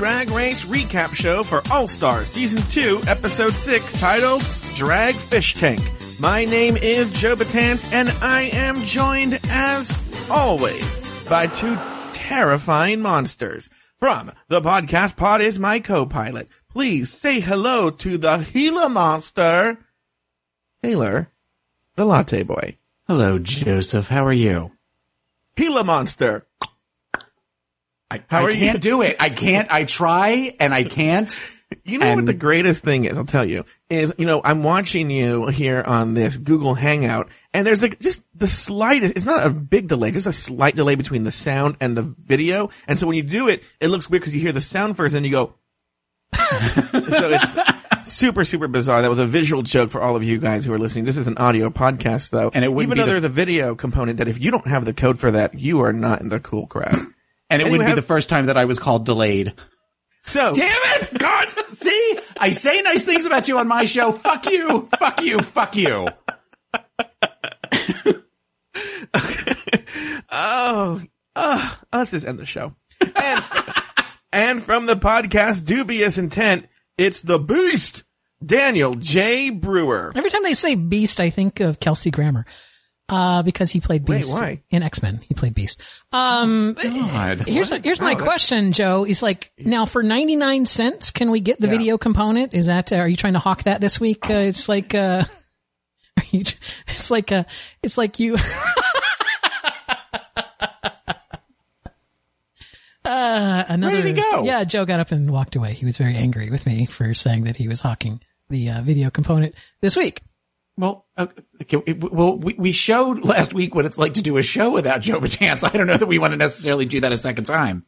Drag Race recap show for All Stars Season 2, Episode 6, titled Drag Fish Tank. My name is Joe Batance, and I am joined, as always, by two terrifying monsters. From the podcast pod is my co-pilot. Please say hello to the Gila monster, Taylor, the latte boy. Hello, Joseph. How are you? Gila monster. I, How I can't do it. I can't. I try and I can't. You know what the greatest thing is, I'll tell you, is, you know, I'm watching you here on this Google Hangout, and there's like just the slightest, it's not a big delay, just a slight delay between the sound and the video. And so when you do it, it looks weird because you hear the sound first and you go, so it's super, super bizarre. That was a visual joke for all of you guys who are listening. This is an audio podcast though. And it wouldn't even though the- there's a video component that if you don't have the code for that, you are not in the cool crowd. And it Anyway, wouldn't be have- the first time that I was called delayed. So, Damn it! God, see, I say nice things about you on my show. Fuck you. Fuck you. Fuck you. Oh, uh, let's just end the show. And, and from the podcast Dubious Intent, it's the beast, Daniel J. Brewer. Every time they say Beast, I think of Kelsey Grammer. Uh, because he played Wait, Beast why? in X-Men. He played Beast. Um, God. here's, here's my question, Joe. Is like, now for 99 cents, can we get the Yeah. video component? Is that, uh, are you trying to hawk that this week? Uh, it's like, uh, you, it's like, uh, it's like you, uh, another, Where did he go? yeah, Joe got up and walked away. He was very angry with me for saying that he was hawking the, uh, video component this week. Well, okay, well, we, we showed last week what it's like to do a show without Joe Chance. I don't know that we want to necessarily do that a second time.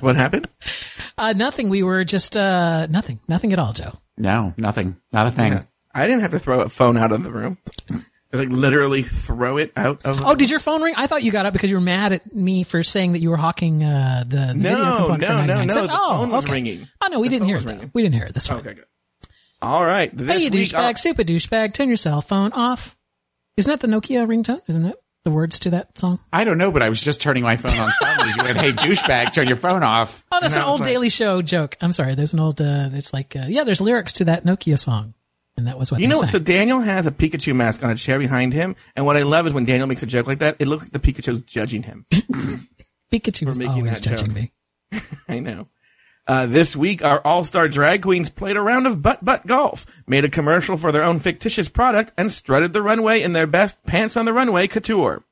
What happened? Uh, nothing. We were just, uh, nothing, nothing at all, Joe. No, nothing. Not a thing. I didn't have to throw a phone out of the room. Like literally throw it out of. Oh, did your phone ring? I thought you got up because you were mad at me for saying that you were hawking, uh, the, the video No, component for no, no, 99 no, cents. the oh, phone was okay. ringing. Oh, no, we The didn't hear it though. ringing. We didn't hear it. That's fine. Okay, good. All right. This Hey, you week, douchebag, our- stupid douchebag, turn your cell phone off. Isn't that the Nokia ringtone? Isn't it? The words to that song? I don't know, but I was just turning my phone on silent you went, hey, douchebag, turn your phone off. Oh, that's And an old like- Daily Show joke. I'm sorry. There's an old, uh, it's like, uh, yeah, there's lyrics to that Nokia song. And that was what You know, sang. so Daniel has a Pikachu mask on a chair behind him, and what I love is when Daniel makes a joke like that, it looks like the Pikachu's judging him. Pikachu was always that joke. judging me. I know. Uh, this week, our all-star drag queens played a round of butt-butt golf, made a commercial for their own fictitious product, and strutted the runway in their best pants on the runway couture.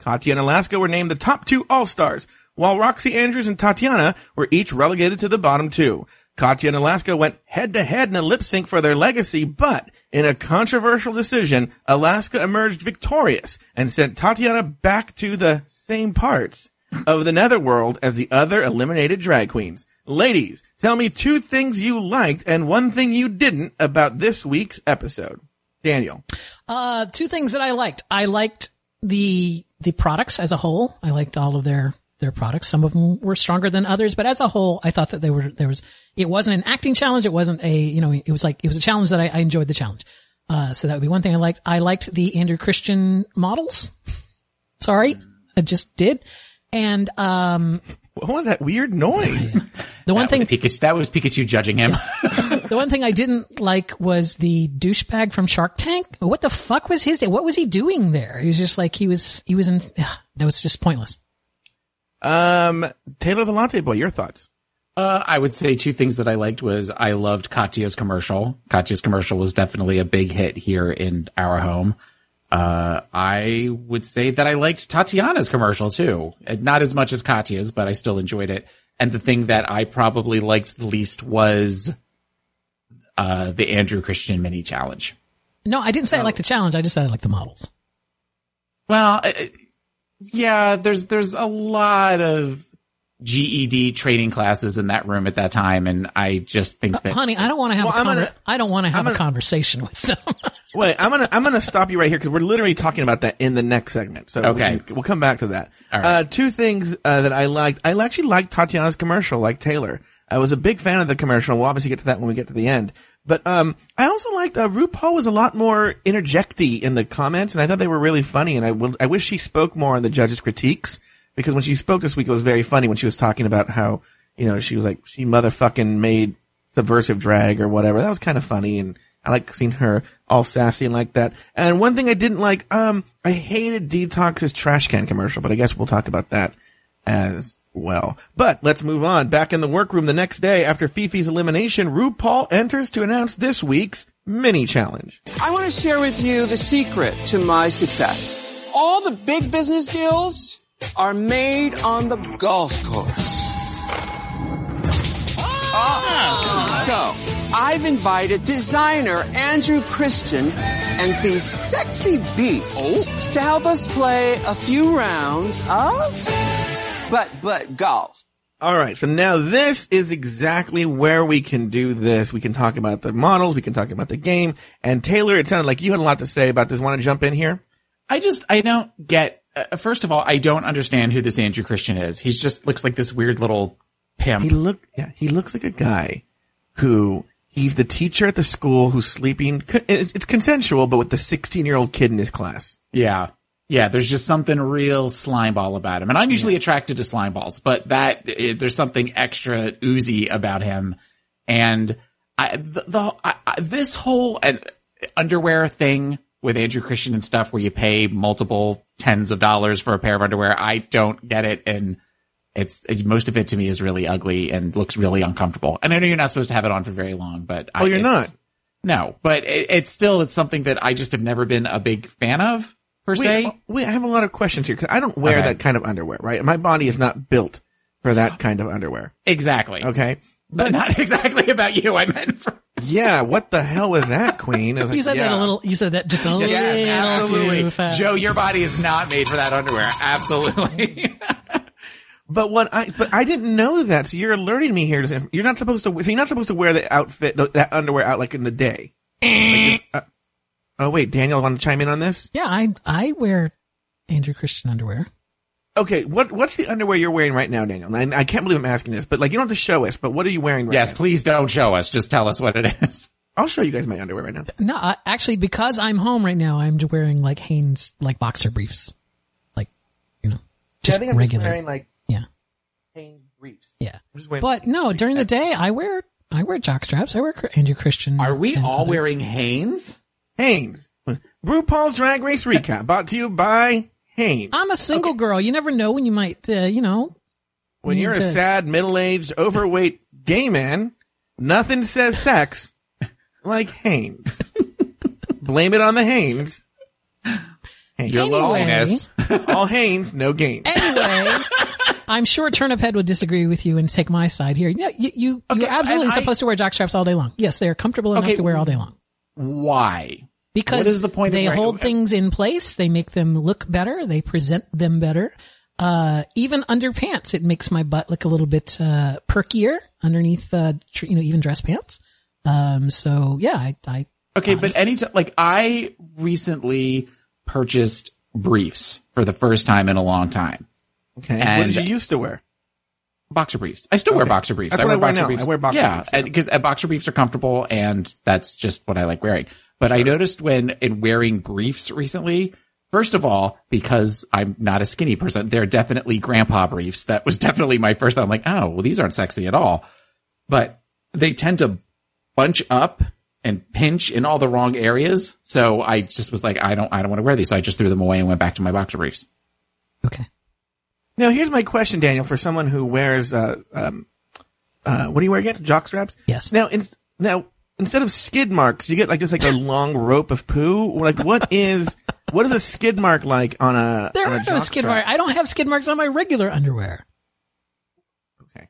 Katya and Alaska were named the top two all-stars, while Roxxxy Andrews and Tatiana were each relegated to the bottom two. Katya and Alaska went head-to-head in a lip sync for their legacy, but in a controversial decision, Alaska emerged victorious and sent Tatiana back to the same parts of the netherworld as the other eliminated drag queens. Ladies, tell me two things you liked and one thing you didn't about this week's episode. Daniel. Uh, two things that I liked. I liked the the products as a whole. I liked all of their their products. Some of them were stronger than others, but as a whole, I thought that they were there was it wasn't an acting challenge. It wasn't a you know it was like it was a challenge that I, I enjoyed the challenge. Uh, so that would be one thing I liked. I liked the Andrew Christian models. Sorry, I just did. And um, What was that weird noise? the one That was, thing Pikachu, that was Pikachu judging him. the one thing I didn't like was the douchebag from Shark Tank. What the fuck was his? What was he doing there? He was just like he was he was in. Ugh, that was just pointless. um, Taylor the Latte Boy, your thoughts? Uh, I would say two things that I liked was I loved Katya's commercial. Katya's commercial was definitely a big hit here in our home. Uh, I would say that I liked Tatiana's commercial too. Uh, Not as much as Katya's, but I still enjoyed it. And the thing that I probably liked the least was, uh, the Andrew Christian mini challenge. No, I didn't say I liked the challenge. I just said I like the models. Well, uh, yeah, there's, there's a lot of GED training classes in that room at that time. And I just think that, Honey, I don't want to have Well, a I'm conver- gonna- I don't want to have gonna- a conversation with them. Wait, I'm gonna I'm gonna stop you right here because we're literally talking about that in the next segment. So Okay. we, we'll come back to that. All right. Uh, two things uh, that I liked. I actually liked Tatiana's commercial, like Taylor. I was a big fan of the commercial. We'll obviously get to that when we get to the end. But um, I also liked uh, RuPaul was a lot more interjecty in the comments, and I thought they were really funny. And I will, I wish she spoke more on the judges' critiques because when she spoke this week, it was very funny when she was talking about how you know, she was like, she motherfucking made subversive drag or whatever. That was kind of funny. And I like seeing her all sassy and like that. And one thing I didn't like, um, I hated Detox's trash can commercial, but I guess we'll talk about that as well. But let's move on. Back in the workroom the next day after Phi Phi's elimination, RuPaul enters to announce this week's mini challenge. I want to share with you the secret to my success. All the big business deals are made on the golf course. Oh, so, I've invited designer Andrew Christian and these sexy beasts oh. to help us play a few rounds of but but golf. All right. So now this is exactly where we can do this. We can talk about the models. We can talk about the game. And Taylor, it sounded like you had a lot to say about this. Want to jump in here? I just, I don't get, uh, first of all, I don't understand who this Andrew Christian is. He just looks like this weird little pimp. He look, yeah, he looks like a guy who he's the teacher at the school who's sleeping. It's consensual, but with the 16 year old kid in his class. Yeah. Yeah, there's just something real slimeball about him. And I'm usually yeah. attracted to slimeballs, but that, it, there's something extra oozy about him. And I, the, the I, I, this whole and underwear thing with Andrew Christian and stuff where you pay multiple tens of dollars for a pair of underwear, I don't get it. And it's, most of it to me is really ugly and looks really uncomfortable. And I know you're not supposed to have it on for very long, but oh, you're not. No, but it, it's still, it's something that I just have never been a big fan of per se. Wait, wait, I have a lot of questions here because I don't wear okay. that kind of underwear, right? My body is not built for that kind of underwear. Exactly. Okay. But not exactly about you. I meant for. Yeah, what the hell was that, Queen? Was you like, said yeah. that a little. You said that just a little yes, absolutely. too fast. Joe, your body is not made for that underwear. Absolutely. but what I but I didn't know that. So you're alerting me here. You're not supposed to. So you're not supposed to wear the outfit, that underwear out like in the day. like just, uh, oh wait, Daniel, want to chime in on this? Yeah, I I wear Andrew Christian underwear. Okay, what what's the underwear you're wearing right now, Daniel? I, I can't believe I'm asking this, but like you don't have to show us. But what are you wearing right now? yes, now? please don't show us. Just tell us what it is. I'll show you guys my underwear right now. No, uh, actually, because I'm home right now, I'm wearing like Hanes like boxer briefs, like you know, just yeah, I think I'm regular. Just wearing like yeah, Hanes briefs. Yeah, but no, during the day I wear I wear jock straps. I wear Andrew Christian. Are we all other. wearing Hanes? Hanes. RuPaul's Drag Race recap brought to you by Hanes. I'm a single okay. girl. You never know when you might, uh, you know. When you're to... a sad, middle-aged, overweight gay man, nothing says sex like Hanes. Blame it on the Hanes. Hanes. Your anyway, loneliness. All Hanes, no gain. Anyway, I'm sure Turniphead would disagree with you and take my side here. Yeah, you, you, okay, you're absolutely supposed I, to wear jockstraps all day long. Yes, they are comfortable enough okay, to wear all day long. Why? Because what is the point they hold things in place. They make them look better. They present them better. Uh, even under pants, it makes my butt look a little bit, uh, perkier underneath, uh, you know, even dress pants. Um, so yeah, I, I Okay, I, but anytime, like I recently purchased briefs for the first time in a long time. Okay. And what did you used to wear? Boxer briefs. I still okay. wear boxer briefs. That's I wear, I wear boxer now. briefs. I wear boxer yeah, briefs. because yeah. boxer briefs are comfortable and that's just what I like wearing. But sure. I noticed when in wearing briefs recently, first of all, because I'm not a skinny person, they're definitely grandpa briefs. That was definitely my first thought. I'm like, oh, well, these aren't sexy at all. But they tend to bunch up and pinch in all the wrong areas. So I just was like, I don't, I don't want to wear these. So I just threw them away and went back to my boxer briefs. Okay. Now here's my question, Daniel, for someone who wears, uh, um, uh, what do you wear again? Jock straps? Yes. Now, in, now, instead of skid marks, you get like just like a long rope of poo. Like what is what is a skid mark like on a? There on are a no skid marks. I don't have skid marks on my regular underwear. Okay.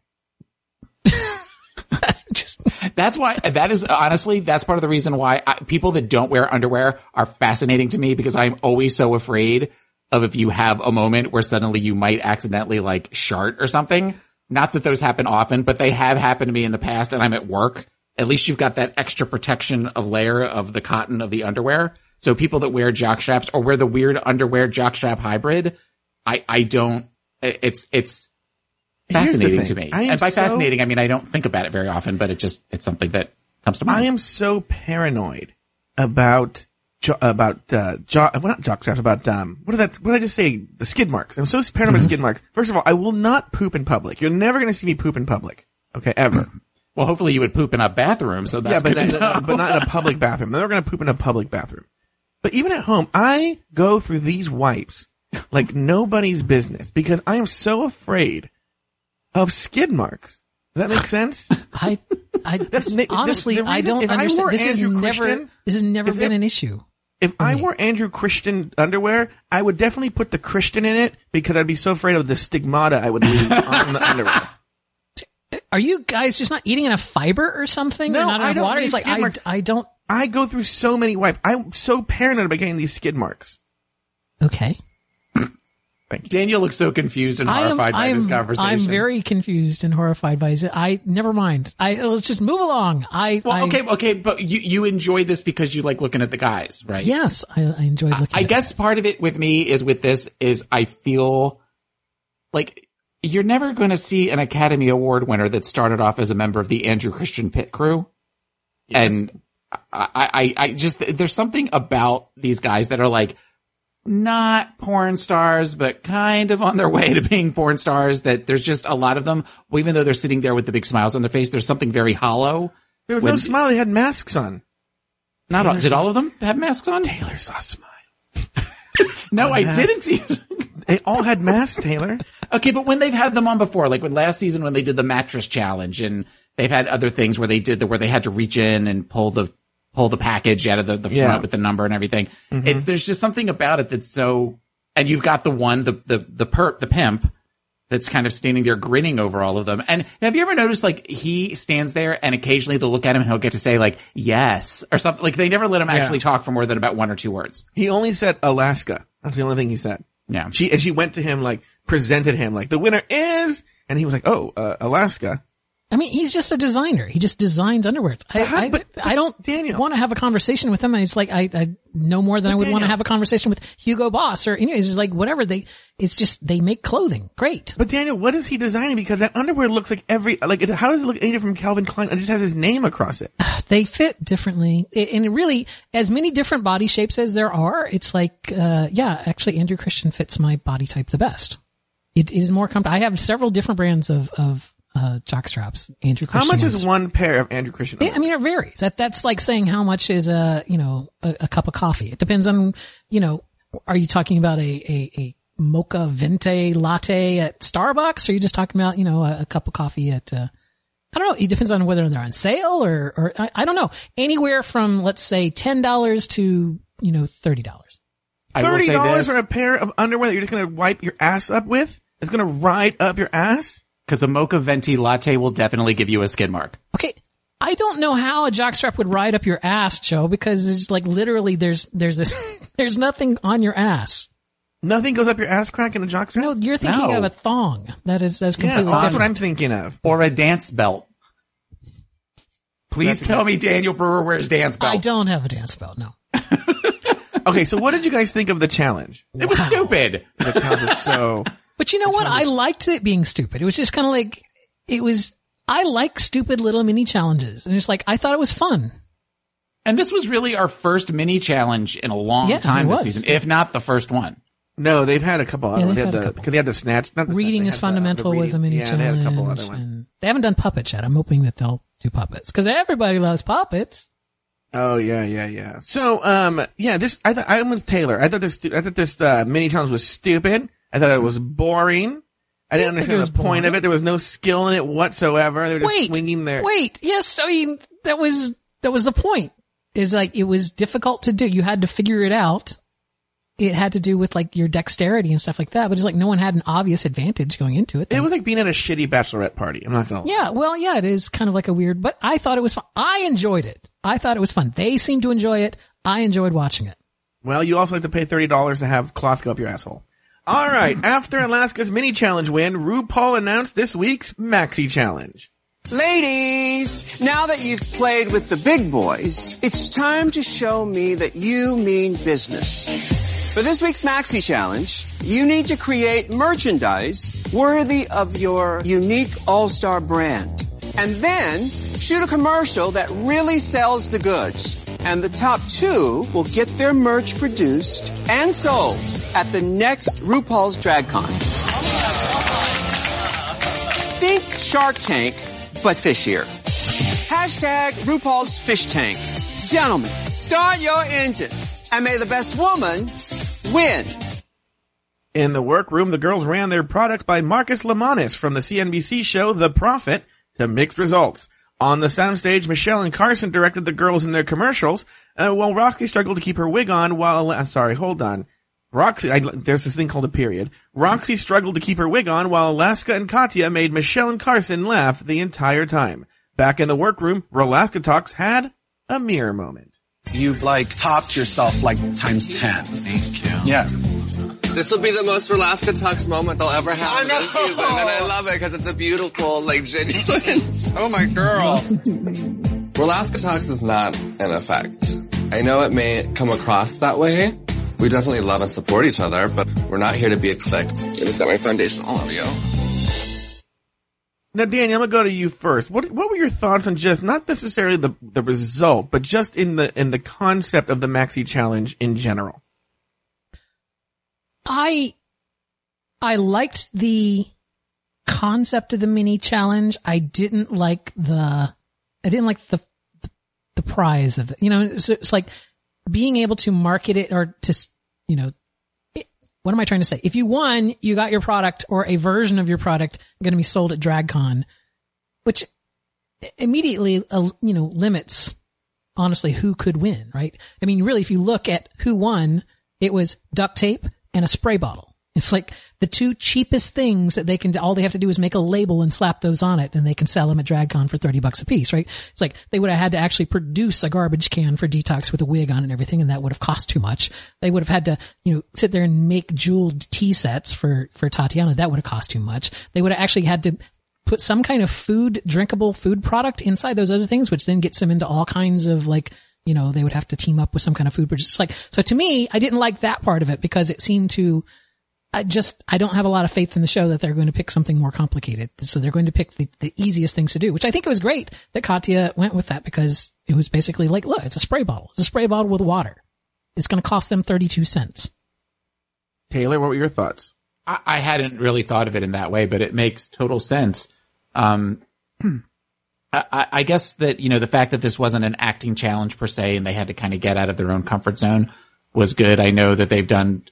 just that's why that is honestly that's part of the reason why I, people that don't wear underwear are fascinating to me because I'm always so afraid of if you have a moment where suddenly you might accidentally like shart or something. Not that those happen often, but they have happened to me in the past and I'm at work at least you've got that extra protection of layer of the cotton of the underwear. So people that wear jock straps or wear the weird underwear jock strap hybrid, I, I don't, it's, it's fascinating to me. And by so, fascinating, I mean, I don't think about it very often, but it just, it's something that comes to mind. I am so paranoid about jo- about uh, jo- well, not jock straps, about um, what did that? What did I just say? The skid marks. I'm so paranoid about skid marks. First of all, I will not poop in public. You're never going to see me poop in public. Okay, ever. Well, hopefully you would poop in a bathroom, so that's yeah, but, good to know. but not in a public bathroom. They're going to poop in a public bathroom. But even at home, I go through these wipes like nobody's business because I am so afraid of skid marks. Does that make sense? I, I this, Nick, this- honestly, the I reason- don't if I understand. This has Andrew never, Christian, this has never been it- an issue. If I were Andrew Christian underwear, I would definitely put the Christian in it because I'd be so afraid of the stigmata I would leave on the underwear. Are you guys just not eating enough fiber or something? No, not I don't water? He's like, skid I. I don't. I go through so many wipes. I'm so paranoid about getting these skid marks. Okay. Daniel looks so confused and I am, horrified by I'm, this conversation. I'm very confused and horrified by it. I, never mind. I, let's just move along. I, well. I- Okay, okay, but you you enjoy this because you like looking at the guys, right? Yes, I, I enjoyed looking at I guess this. part of it with me is with this is I feel like you're never going to see an Academy Award winner that started off as a member of the Andrew Christian Pit Crew, and I, I, I just there's something about these guys that are like not porn stars, but kind of on their way to being porn stars. That there's just a lot of them, even though they're sitting there with the big smiles on their face. There's something very hollow. There was no When- smile. They had masks on. Not all, did all of them have masks on? Taylor saw a smile. No, I didn't see. They all had masks, Taylor. Okay, but when they've had them on before, like when last season when they did the mattress challenge and they've had other things where they did the, where they had to reach in and pull the, pull the package out of the, the front Yeah. with the number and everything. Mm-hmm. It's, there's just something about it that's so, and you've got the one, the, the, the perp, the pimp that's kind of standing there grinning over all of them. And have you ever noticed like he stands there and occasionally they'll look at him and he'll get to say like, yes, or something. Like they never let him actually talk for more than about one or two words. He only said Alaska. That's the only thing he said. Yeah. She and she went to him like presented him like the winner is, and he was like, oh, uh, Alaska. I mean, he's just a designer. He just designs underwear. I, how- I, but- I don't Daniel. want to have a conversation with him. And it's like, I, I know more than I would want to have a conversation with Hugo Boss or anyways, it's like whatever they, it's just, they make clothing. Great. But Daniel, what is he designing? Because that underwear looks like every like. It, how does it look any different from Calvin Klein? It just has his name across it. They fit differently. It- And it really, as many different body shapes as there are, it's like, uh, yeah, actually Andrew Christian fits my body type the best. It is more comfortable. I have several different brands of, of, uh, jock straps. Andrew How much ones. is one pair of Andrew Christian? Yeah, I mean, it varies. That that's like saying how much is a you know a, a cup of coffee. It depends on you know. Are you talking about a a, a mocha venti latte at Starbucks, or are you just talking about you know a, a cup of coffee at? Uh, I don't know. It depends on whether they're on sale or or I, I don't know. Anywhere from let's say ten dollars to you know thirty dollars. I $30 for a pair of underwear that you're just gonna wipe your ass up with? It's gonna ride up your ass? Cause a mocha venti latte will definitely give you a skid mark. Okay. I don't know how a jockstrap would ride up your ass, Joe, because it's like literally there's there's this there's nothing on your ass. Nothing goes up your ass crack in a jockstrap. No, you're thinking No. of a thong. That is that's yeah, completely that's different. what I'm thinking of. or a dance belt. Please That's tell me Daniel Brewer wears dance belts. I don't have a dance belt. No. Okay, so what did you guys think of the challenge? It was stupid. The challenge was so. But you know what? I liked it being stupid. It was just kind of like it was. I like stupid little mini challenges, and it's like I thought it was fun. And this was really our first mini challenge in a long Yeah, time this was. season, if not the first one. No, they've had a couple. Yeah, other they've they had a the, couple. because they had the snatch. Not the reading they is had the- fundamental the was a mini reading- challenge. Yeah, they had a couple other ones. they haven't done puppets yet. I'm hoping that they'll do puppets because everybody loves puppets. Oh yeah, yeah, yeah. So, um, yeah, this I thought I'm with Taylor. I thought this I thought this uh, mini challenge was stupid. I thought it was boring. I didn't understand the point of it. There was no skill in it whatsoever. They were just Wait, swinging their. wait. Yes, I mean that was that was the point. Is like it was difficult to do. You had to figure it out. It had to do with like your dexterity and stuff like that. But it's like no one had an obvious advantage going into it. It was like being at a shitty bachelorette party. I'm not gonna. lie. Yeah, well, yeah, it is kind of like a weird, but I thought it was fun. I enjoyed it. I thought it was fun. They seemed to enjoy it. I enjoyed watching it. Well, you also have to pay thirty dollars to have cloth go up your asshole. All right. After Alaska's mini challenge win, RuPaul announced this week's maxi challenge. Ladies, now that you've played with the big boys, it's time to show me that you mean business. For this week's Maxi Challenge, you need to create merchandise worthy of your unique all-star brand. And then shoot a commercial that really sells the goods. And the top two will get their merch produced and sold at the next RuPaul's DragCon. Think Shark Tank, but fishier. Hashtag RuPaul's Fish Tank. Gentlemen, start your engines and may the best woman win. In the workroom, the girls ran their products by Marcus Lemonis from the CNBC show The Profit to mixed results. On the soundstage, Michelle and Carson directed the girls in their commercials, uh, while Roxxxy struggled to keep her wig on while, uh, sorry, hold on. Roxxxy, I, there's this thing called a period. Roxxxy struggled to keep her wig on while Alaska and Katya made Michelle and Carson laugh the entire time. Back in the workroom, Rolaskatox had a mirror moment. You've like topped yourself like times 10. Thank you. Yes. This will be the most Rolaskatox moment they'll ever have I this know. season, and I love it because it's a beautiful, like, genuine. Oh my girl. Rolaskatox is not an effect. I know it may come across that way. We definitely love and support each other, but we're not here to be a clique. I just got my foundation all over you. Now, Daniel, I'm gonna go to you first. What what were your thoughts on just not necessarily the the result, but just in the in the concept of the Maxi Challenge in general? I I liked the concept of the mini challenge. I didn't like the I didn't like the the, prize of it. You know, it's, it's like being able to market it or to you know what am I trying to say? If you won, you got your product or a version of your product going to be sold at DragCon, which immediately uh, you know limits honestly who could win, right? I mean, really, if you look at who won, it was duct tape and a spray bottle. It's like the two cheapest things that they can, all they have to do is make a label and slap those on it and they can sell them at DragCon for 30 bucks a piece, right? It's like they would have had to actually produce a garbage can for detox with a wig on and everything and that would have cost too much. They would have had to, you know, sit there and make jeweled tea sets for, for Tatiana. That would have cost too much. They would have actually had to put some kind of food, drinkable food product inside those other things, which then gets them into all kinds of like, you know, they would have to team up with some kind of food, but just like, so to me, I didn't like that part of it because it seemed to, I just, I don't have a lot of faith in the show that they're going to pick something more complicated. So they're going to pick the, the easiest things to do, which I think it was great that Katya went with that because it was basically like, look, it's a spray bottle. It's a spray bottle with water. It's going to cost them 32 cents. Taylor, what were your thoughts? I, I hadn't really thought of it in that way, but it makes total sense. Um, I, I- I guess that, you know, the fact that this wasn't an acting challenge per se and they had to kind of get out of their own comfort zone was good. I know that they've done,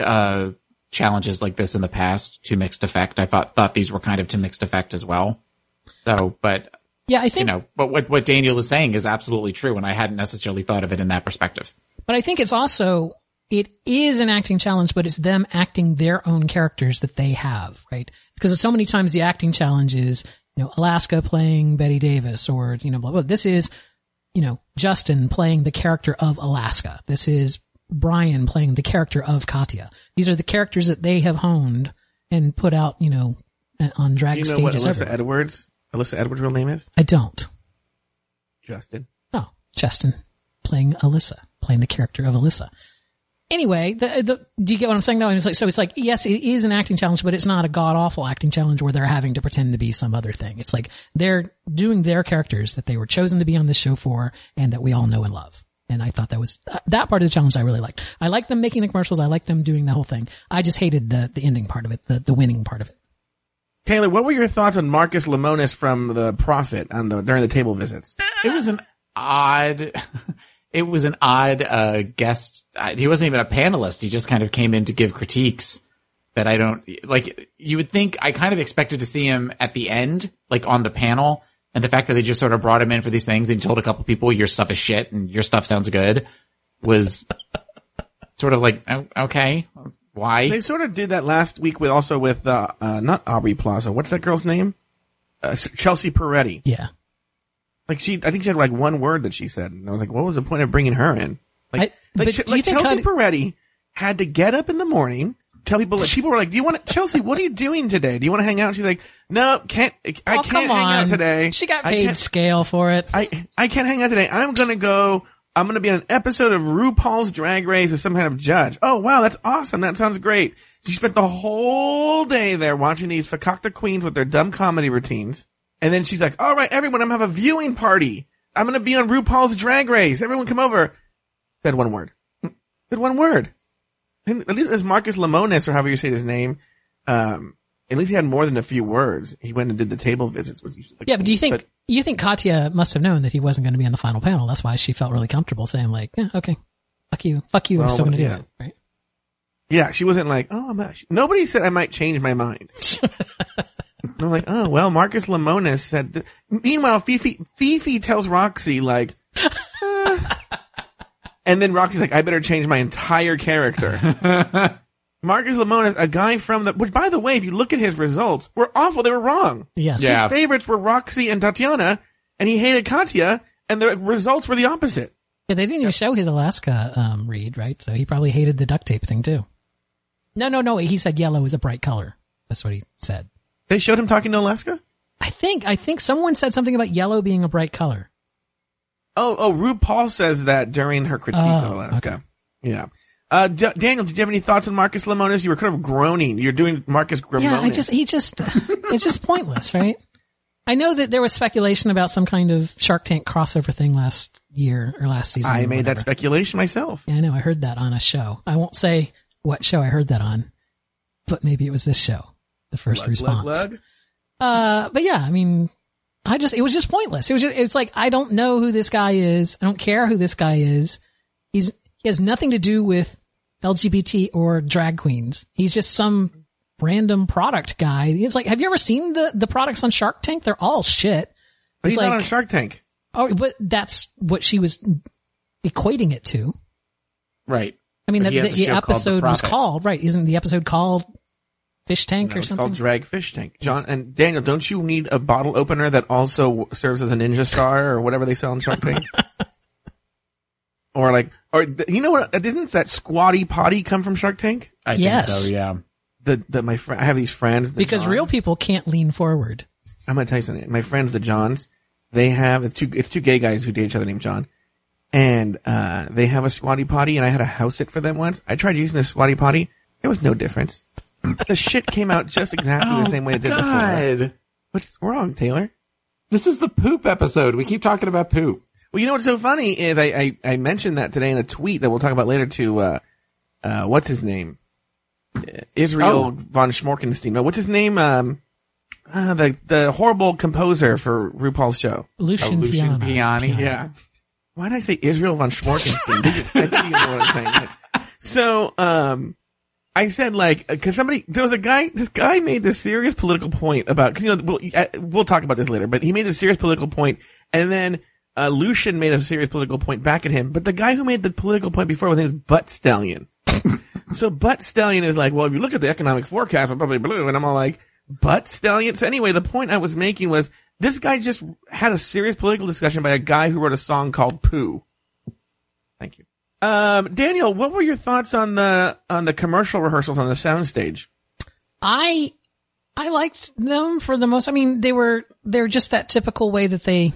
uh, challenges like this in the past to mixed effect. I thought, thought these were kind of to mixed effect as well. So, but, Yeah, I think, you know, but what, what Daniel is saying is absolutely true. And I hadn't necessarily thought of it in that perspective. But I think it's also, it is an acting challenge, but it's them acting their own characters that they have, right? Because so many times the acting challenge is, you know, Alaska playing Bette Davis or, you know, blah, blah. This is, you know, Justin playing the character of Alaska. This is Brian playing the character of Katya. These are the characters that they have honed and put out, you know, on drag Do you know what stages. Alyssa everywhere. Edwards, Alyssa Edwards' real name is? I don't. Justin. Oh, Justin playing Alyssa, playing the character of Alyssa. Anyway, the, the, do you get what I'm saying though? And it's like, so it's like, yes, it is an acting challenge, but it's not a god awful acting challenge where they're having to pretend to be some other thing. It's like they're doing their characters that they were chosen to be on this show for and that we all know and love. And I thought that was, uh, that part of the challenge I really liked. I like them making the commercials. I like them doing the whole thing. I just hated the, the ending part of it, the, the winning part of it. Taylor, what were your thoughts on Marcus Lemonis from The Profit on the, during the table visits? it was an odd it was an odd uh guest uh, he wasn't even a panelist he just kind of came in to give critiques that i don't like you would think i kind of expected to see him at the end like on the panel and the fact that they just sort of brought him in for these things and told a couple people your stuff is shit and your stuff sounds good was sort of like oh, okay why They sort of did that last week with also with uh, uh not Aubrey Plaza. What's that girl's name? Uh, Chelsea Peretti. Yeah. Like she, I think she had like one word that she said, and I was like, what was the point of bringing her in? Like, I- like, like Chelsea Peretti had to get up in the morning, tell people. Like, people were like, "Do you want to, Chelsea? What are you doing today? Do you want to hang out?" She's like, "No, can't. I oh, can't hang on. out today. She got paid scale for it. I I can't hang out today. I'm gonna go. I'm gonna be on an episode of RuPaul's Drag Race as some kind of judge. Oh wow, that's awesome. That sounds great. She spent the whole day there watching these fakakta queens with their dumb comedy routines, and then she's like, "All right, everyone, I'm gonna have a viewing party I'm gonna be on RuPaul's Drag Race. Everyone come over. Said one word. Said one word. And at least as Marcus Lemonis, or however you say his name, um, at least he had more than a few words. He went and did the table visits. Usually- Yeah, but do you think you think Katya must have known that he wasn't going to be on the final panel? That's why she felt really comfortable saying like, yeah, "Okay, fuck you, fuck you, I'm still going to yeah. do it." Right? Yeah, she wasn't like, oh, I'm not, nobody said I might change my mind. I'm like, oh, well, Marcus Lemonis said, th- meanwhile, Phi Phi, Fifi tells Roxxxy like, "Uh," and then Roxxxy's like, I better change my entire character. Marcus Lemonis, a guy from the, which by the way, if you look at his results, were awful. They were wrong. Yes. Yeah. His favorites were Roxxxy and Tatiana, and he hated Katya, and the results were the opposite. Yeah, they didn't even show his Alaska um, read, right? So he probably hated the duct tape thing too. No, no, no. He said yellow is a bright color. That's what he said. They showed him talking to Alaska? I think I think someone said something about yellow being a bright color. Oh, oh, RuPaul says that during her critique of Oh, Alaska. Yeah. Uh, D- Daniel, did you have any thoughts on Marcus Lemonis? You were kind of groaning. You're doing Marcus Lemonis. Yeah, I just he just it's just pointless, right? I know that there was speculation about some kind of Shark Tank crossover thing last year or last season. I made that speculation myself. Yeah, I know. I heard that on a show. I won't say what show I heard that on, but maybe it was this show, the first response. Glug, glug. Uh, but yeah, I mean, I just, it was just pointless. It was just, it's like, I don't know who this guy is. I don't care who this guy is. He's, he has nothing to do with LGBT or drag queens. He's just some random product guy. He's like, have you ever seen the, the products on Shark Tank? They're all shit. But It's he's not like- on Shark Tank. Oh, but that's what she was equating it to. Right. I mean, the, the, show called The episode was called, right. Isn't the episode called Fish Tank No, or it's something? called Drag Fish Tank. John and Daniel, don't you need a bottle opener that also serves as a ninja star or whatever they sell on Shark Tank? or like, or you know what? Didn't that squatty potty come from Shark Tank? I Yes. think so, yeah. The the my friend, I have these friends the because real people can't lean forward. I'm gonna tell you something. My friends, the Johns, they have it's two. It's two gay guys who date each other named John, and uh, they have a squatty potty. And I had a house sit for them once. I tried using the squatty potty. it was no difference. The shit came out just exactly the same way it did before. God. What's wrong, Taylor? This is the poop episode. We keep talking about poop. Well, you know what's so funny is I, I, I mentioned that today in a tweet that we'll talk about later to, uh, uh, what's his name? Uh, Israel Oh. von Schmorkenstein. No, what's his name? Um, uh, the, the horrible composer for RuPaul's show. Lucian, Oh, Lucian Piana. Piani. Yeah. Why did I say Israel von Schmorkenstein? I think you know what I'm saying. So, um, I said like, uh, cause somebody, there was a guy, this guy made this serious political point about, 'cause, you know, we'll, uh, we'll talk about this later, but he made a serious political point and then, uh, Lucian made a serious political point back at him, but the guy who made the political point before was named Butt Stallion. so Butt Stallion is like, well, if you look at the economic forecast, we're probably blue, and I'm all like, Butt Stallion? So anyway, the point I was making was, this guy just had a serious political discussion by a guy who wrote a song called Pooh. Thank you. Um, Daniel, what were your thoughts on the on the commercial rehearsals on the soundstage? I I liked them for the most. I mean, they were they're just that typical way that they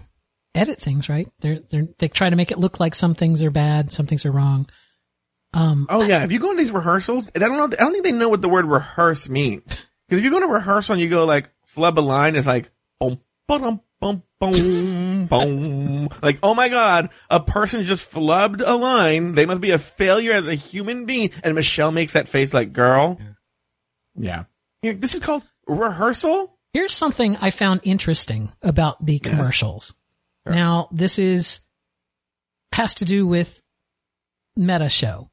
edit things, right? They're they're they try to make it look like some things are bad, some things are wrong. Um, Oh yeah, if you go to these rehearsals, I don't know. I don't think they know what the word rehearse means. Because if you go to rehearsal and you go like flub a line, it's like boom, boom, boom, boom, boom. Like oh my god, a person just flubbed a line. They must be a failure as a human being. And Michelle makes that face like, girl, Yeah. here, this is called rehearsal. Here's something I found interesting about the commercials. Now, this is has to do with Meta Show.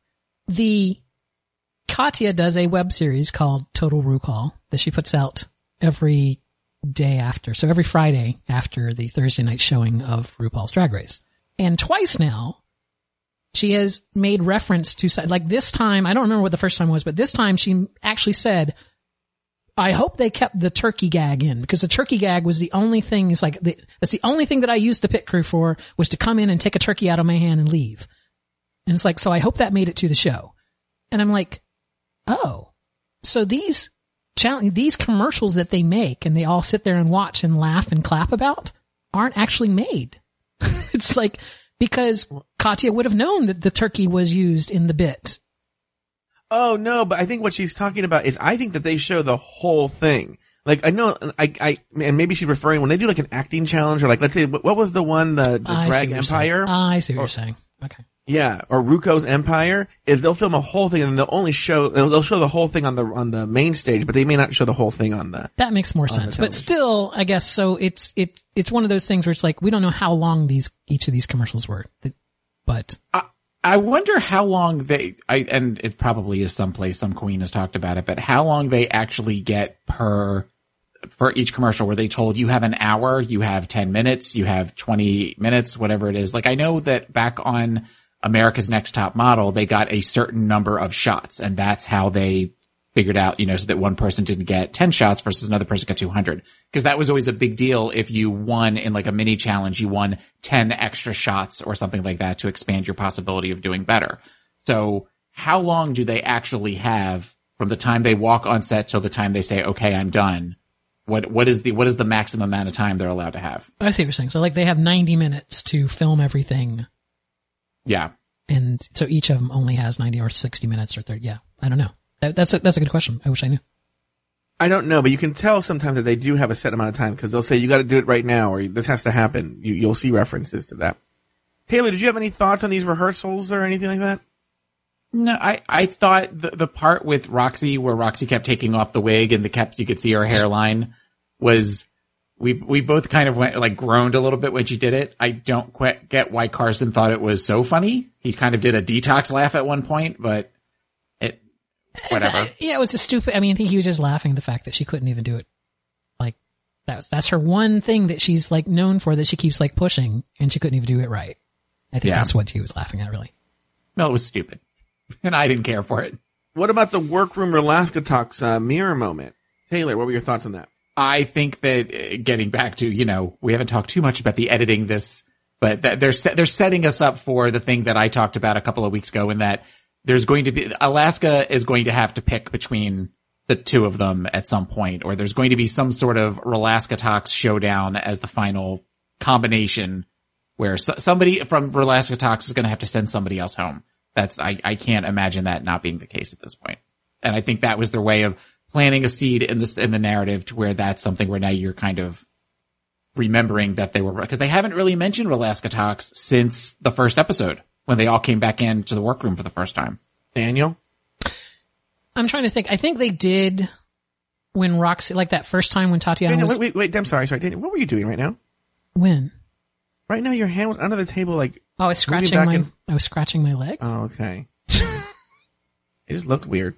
The Katya does a web series called Total Recall that she puts out every day after. So every Friday after the Thursday night showing of RuPaul's Drag Race. And twice now, she has made reference to, like this time, I don't remember what the first time was, but this time she actually said, I hope they kept the turkey gag in because the turkey gag was the only thing. It's like the, that's the only thing that I used the pit crew for was to come in and take a turkey out of my hand and leave. And it's like, so I hope that made it to the show. And I'm like, oh, so these challenge, these commercials that they make and they all sit there and watch and laugh and clap about aren't actually made. it's like, because Katya would have known that the turkey was used in the bit. Oh no, but I think what she's talking about is I think that they show the whole thing. Like I know, I, I, and maybe she's referring when they do like an acting challenge or like let's say what was the one the, the Drag. Empire? I see what you're saying. Okay. Yeah, or RuCo's Empire is they'll film a whole thing and then they'll only show they'll, they'll show the whole thing on the on the main stage, but they may not show the whole thing on the. That makes more sense. But still, I guess so it's it it's one of those things where it's like we don't know how long these each of these commercials were. That- But I wonder how long they, I, and it probably is someplace some queen has talked about it, but how long they actually get per, for each commercial where they told you have an hour, you have 10 minutes, you have 20 minutes, whatever it is. Like I know that back on America's Next Top Model, they got a certain number of shots and that's how they figured out, you know, so that one person didn't get 10 shots versus another person got 200. Cause that was always a big deal. If you won in like a mini challenge, you won 10 extra shots or something like that to expand your possibility of doing better. So how long do they actually have from the time they walk on set till the time they say, okay, I'm done? What, what is the, what is the maximum amount of time they're allowed to have? I see what you're saying. So like they have 90 minutes to film everything, Yeah. and so each of them only has 90 or 60 minutes or 30. Yeah, I don't know. That, that's a, that's a good question. I wish I knew. I don't know, but you can tell sometimes that they do have a set amount of time because they'll say you got to do it right now or this has to happen. You, you'll see references to that. Taylor, did you have any thoughts on these rehearsals or anything like that? No, I, I thought the, the part with Roxxxy where Roxxxy kept taking off the wig and the kept, you could see her hairline was, we, we both kind of went, like groaned a little bit when she did it. I don't quite get why Carson thought it was so funny. He kind of did a detox laugh at one point, but it, whatever. Yeah, it was a stupid. I mean, I think he was just laughing at the fact that she couldn't even do it. Like that was that's her one thing that she's like known for that she keeps like pushing, and she couldn't even do it right. I think Yeah. that's what he was laughing at, really. No, it was stupid. And I didn't care for it. What about the workroom Alaska Talks uh, mirror moment? Taylor, what were your thoughts on that? I think that uh, getting back to, you know, we haven't talked too much about the editing this, but they're, they're setting us up for the thing that I talked about a couple of weeks ago in that there's going to be, Alaska is going to have to pick between the two of them at some point, or there's going to be some sort of Rolaskatox showdown as the final combination where so- somebody from Rolaskatox is going to have to send somebody else home. That's, I, I can't imagine that not being the case at this point. And I think that was their way of planting a seed in this, in the narrative to where that's something where now you're kind of remembering that they were, because they haven't really mentioned Alaska Talks since the first episode when they all came back into the workroom for the first time. Daniel? I'm trying to think. I think they did when Roxxxy, like that first time when Tatiana Daniel, was wait, wait, wait, I'm sorry, sorry. Daniel, what were you doing right now? when. Right now your hand was under the table like, Oh, I was scratching my. and- I was scratching my leg. oh, okay. it just looked weird.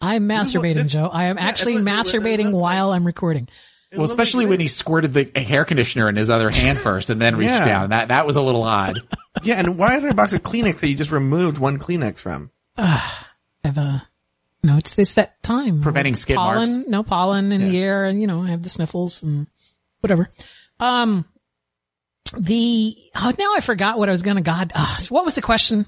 I'm masturbating, this- Joe. I am yeah, actually it looked- it looked- it masturbating looked like- while I'm recording. Well, especially when he squirted the hair conditioner in his other hand first and then reached Yeah. down. That, that was a little odd. Yeah, and why is there a box of Kleenex that you just removed one Kleenex from? I have a. No, it's it's that time Preventing skid pollen, marks. No pollen in the air, and you know I have the sniffles and whatever. Um, the oh, now I forgot what I was gonna. God, ah, what was the question?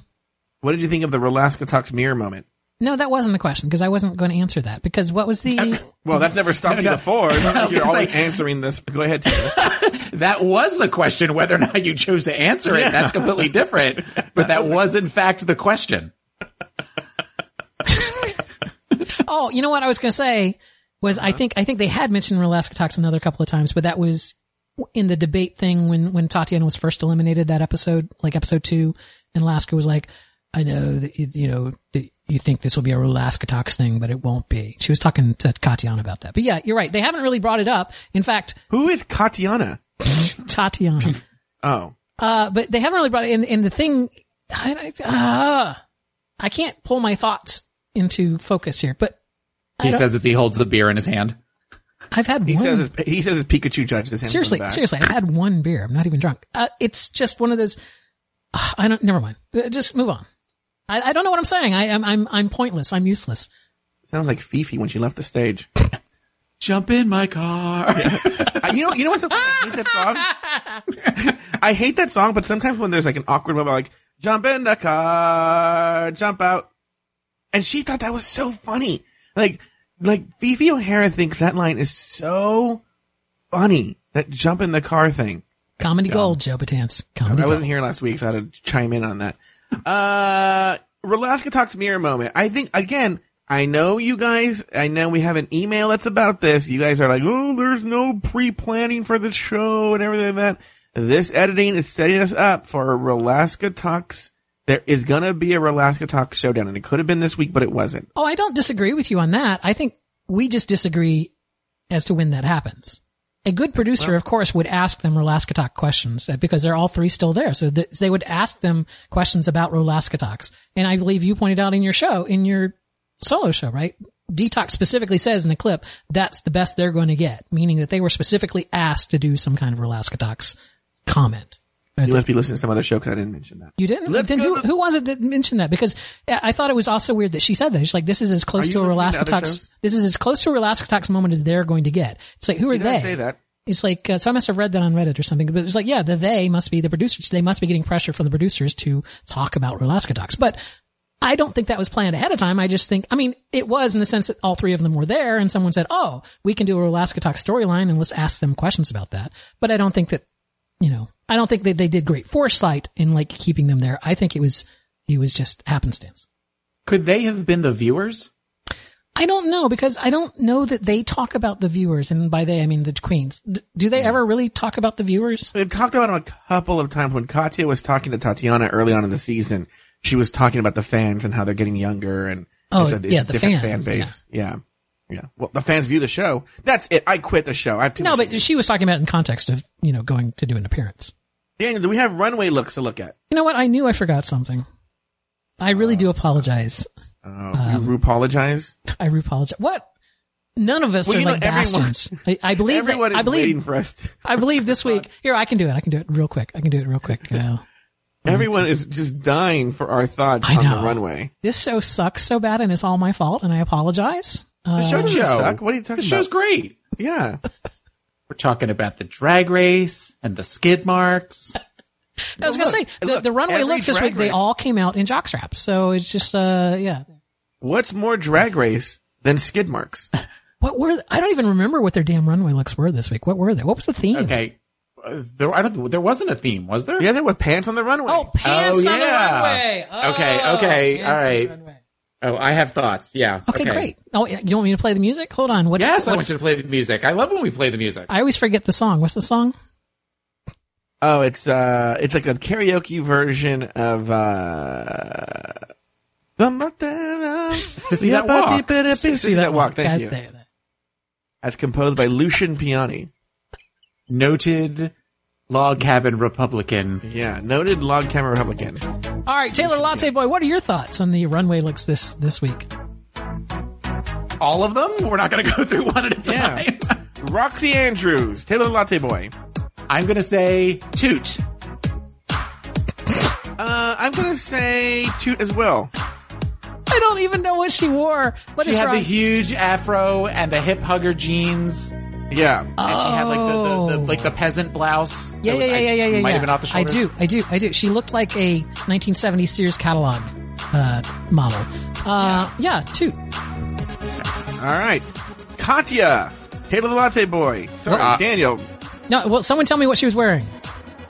What did you think of the Rolaskatox mirror moment? No, that wasn't the question because I wasn't going to answer that because what was the? Well, that's never stopped you before. You're always say- answering this. Go ahead. That was the question, whether or not you chose to answer it. That's completely different. But that was in fact the question. oh, you know what I was going to say was I uh-huh. think I think they had mentioned Alaska Talks another couple of times, but that was in the debate thing when when Tatiana was first eliminated that episode, like episode two, and Alaska was like, "I know that you, you know that you think this will be a Alaska Talks thing, but it won't be." She was talking to Tatiana about that, but yeah, you're right. They haven't really brought it up. In fact, Who is Katiana? Tatiana. Oh, Uh, but they haven't really brought it in, in the thing. I, I, uh, I can't pull my thoughts into focus here, but He says as he holds the beer in his hand. I've had he one. says his, he says his Pikachu judge his hand seriously, back. seriously, I've had one beer. I'm not even drunk. Uh, it's just one of those. Uh, I don't. Never mind. Uh, Just move on. I, I don't know what I'm saying. I, I'm I'm I'm pointless. I'm useless. Sounds like Phi Phi when she left the stage. Jump in my car. I- you know, you know what's so funny? I hate that song. I hate that song, but sometimes when there's like an awkward moment, like jump in the car, jump out, and she thought that was so funny. Like, like Phi Phi O'Hara thinks that line is so funny. That jump in the car thing. Comedy gold, Joe Batance. Comedy I wasn't gold. here last week, so I had to chime in on that. Uh, Rolaskatox mirror moment. I think again, I know you guys, I know we have an email that's about this. You guys are like, oh, there's no pre-planning for the show and everything like that. This editing is setting us up for Rolaskatox. There is gonna be a Relaska Talks showdown and it could have been this week, but it wasn't. Oh, I don't disagree with you on that. I think we just disagree as to when that happens. A good producer, of course, would ask them Rolaskatox questions uh, because they're all three still there. So th- they would ask them questions about Rolaskatox. And I believe you pointed out in your show, in your solo show, right? Detox specifically says in the clip that's the best they're going to get, meaning that they were specifically asked to do some kind of Rolaskatox comment. You must be listening to some other show because I didn't mention that. You didn't? Let's then who, to- who was it that mentioned that? Because I thought it was also weird that she said that. She's like, this is as close Are to a listening to other Rolaskatox, shows? this is as close to a Rolaskatox moment as they're going to get. It's like, who are Did I they? say that? It's like, uh, so I must have read that on Reddit or something, but it's like, yeah, the they must be the producers. They must be getting pressure from the producers to talk about Rolaskatox. But I don't think that was planned ahead of time. I just think, I mean, it was in the sense that all three of them were there and someone said, oh, we can do a Rolaskatox storyline and let's ask them questions about that. But I don't think that, you know, I don't think that they did great foresight in like keeping them there. I think it was, it was just happenstance. Could they have been the viewers? I don't know because I don't know that they talk about the viewers, and by they I mean the queens. D- do they ever really talk about the viewers? They've talked about them a couple of times when Katya was talking to Tatiana early on in the season. She was talking about the fans and how they're getting younger and Oh, it's a, it's yeah, a the different fans, fan base. Yeah. yeah. Well, the fans view the show. That's it. I quit the show. I have too No, but she was talking about it in context of you know going to do an appearance. Daniel, do we have runway looks to look at? You know what? I knew I forgot something. I really do apologize. Oh, Um, you apologize. I apologize. What? None of us Well, are know, like everyone- bastions. I, I believe. That, Everyone is I believe. waiting for us. To, I believe this week. Here, I can do it. I can do it real quick. I can do it real quick. Uh, everyone is just dying for our thoughts I on know. the runway. this show sucks so bad, and it's all my fault, and I apologize. The Uh, show doesn't show. suck. What are you talking The show's about? great. Yeah. We're talking about the drag race and the skid marks. I was gonna Look, say the, look, the runway every looks this drag week. They race- all came out in jock straps, so it's just uh yeah. What's more drag race than skid marks? What were I don't even remember what their damn runway looks were this week. What were they? What was the theme? Okay. Uh, there, I don't, there wasn't a theme, was there? Yeah, they were pants on the runway. Oh, pants Oh, on the yeah. runway. Oh, Okay, okay, pants all on the right. runway. Oh, I have thoughts. Yeah. Okay, great. Oh, you want me to play the music? Hold on. What's, Yes, I want you to play the music. I love when we play the music. I always forget the song. What's the song? Oh, it's uh, it's like a karaoke version of uh, the Sissy That Walk. Sissy that walk. Thank God, you. there, there. As composed by Lucian Piane. Noted log cabin Republican. Yeah, noted log camera Republican. All right, Taylor Latte Boy, what are your thoughts on the runway looks this this week? All of them? We're not going to go through one at a Yeah. time. Roxxxy Andrews, Taylor the Latte Boy. I'm going to say toot. Uh, I'm gonna say Toot as well. I don't even know what she wore. What She is had wrong? the huge afro and the hip hugger jeans. Yeah. And she had like the, the, the Oh. like the peasant blouse. Yeah, That yeah, was- yeah, I- yeah, yeah, yeah. Might yeah. have been off the shoulders. I do, I do, I do. She looked like a 1970s Sears catalog uh, model. Uh, yeah, too. All right. Katya, Taylor the Latte Boy. Sorry, Uh, Daniel. No, well, someone tell me what she was wearing.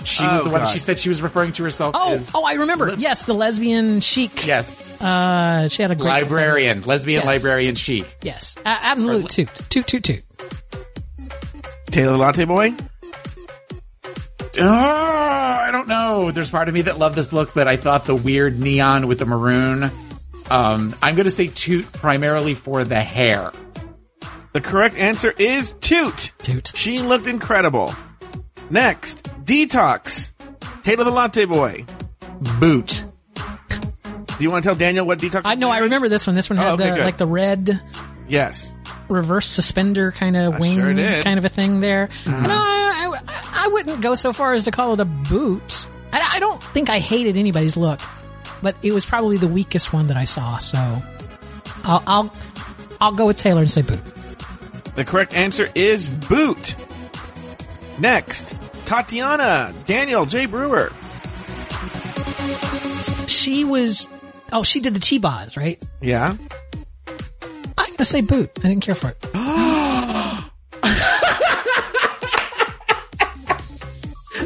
She was Oh, the one. God. She said she was referring to herself Oh, as oh, I remember. Yes, the lesbian chic. yes, Uh, she had a great librarian, lesbian Yes. librarian chic. Yes, a- absolute toot, toot, toot, toot. Taylor the Latte Boy. Oh, I don't know. There's part of me that loved this look, but I thought the weird neon with the maroon. Um, I'm going to say toot primarily for the hair. The correct answer is Toot. Toot. She looked incredible. Next, Detox. Taylor the Latte Boy. Boot. Do you want to tell Daniel what Detox? I know. I remember this one. This one had Oh, okay, the good. like the red Yes. Reverse suspender kind of wing sure. Kind of a thing there. Mm-hmm. And I, I, I wouldn't go so far as to call it a boot. I, I don't think I hated anybody's look, but it was probably the weakest one that I saw. So I'll, I'll, I'll go with Taylor and say boot. The correct answer is Boot. Next, Tatiana. Daniel J. Brewer. She was, oh, she did the T-Boz, right? Yeah. I'm gonna say boot. I didn't care for it.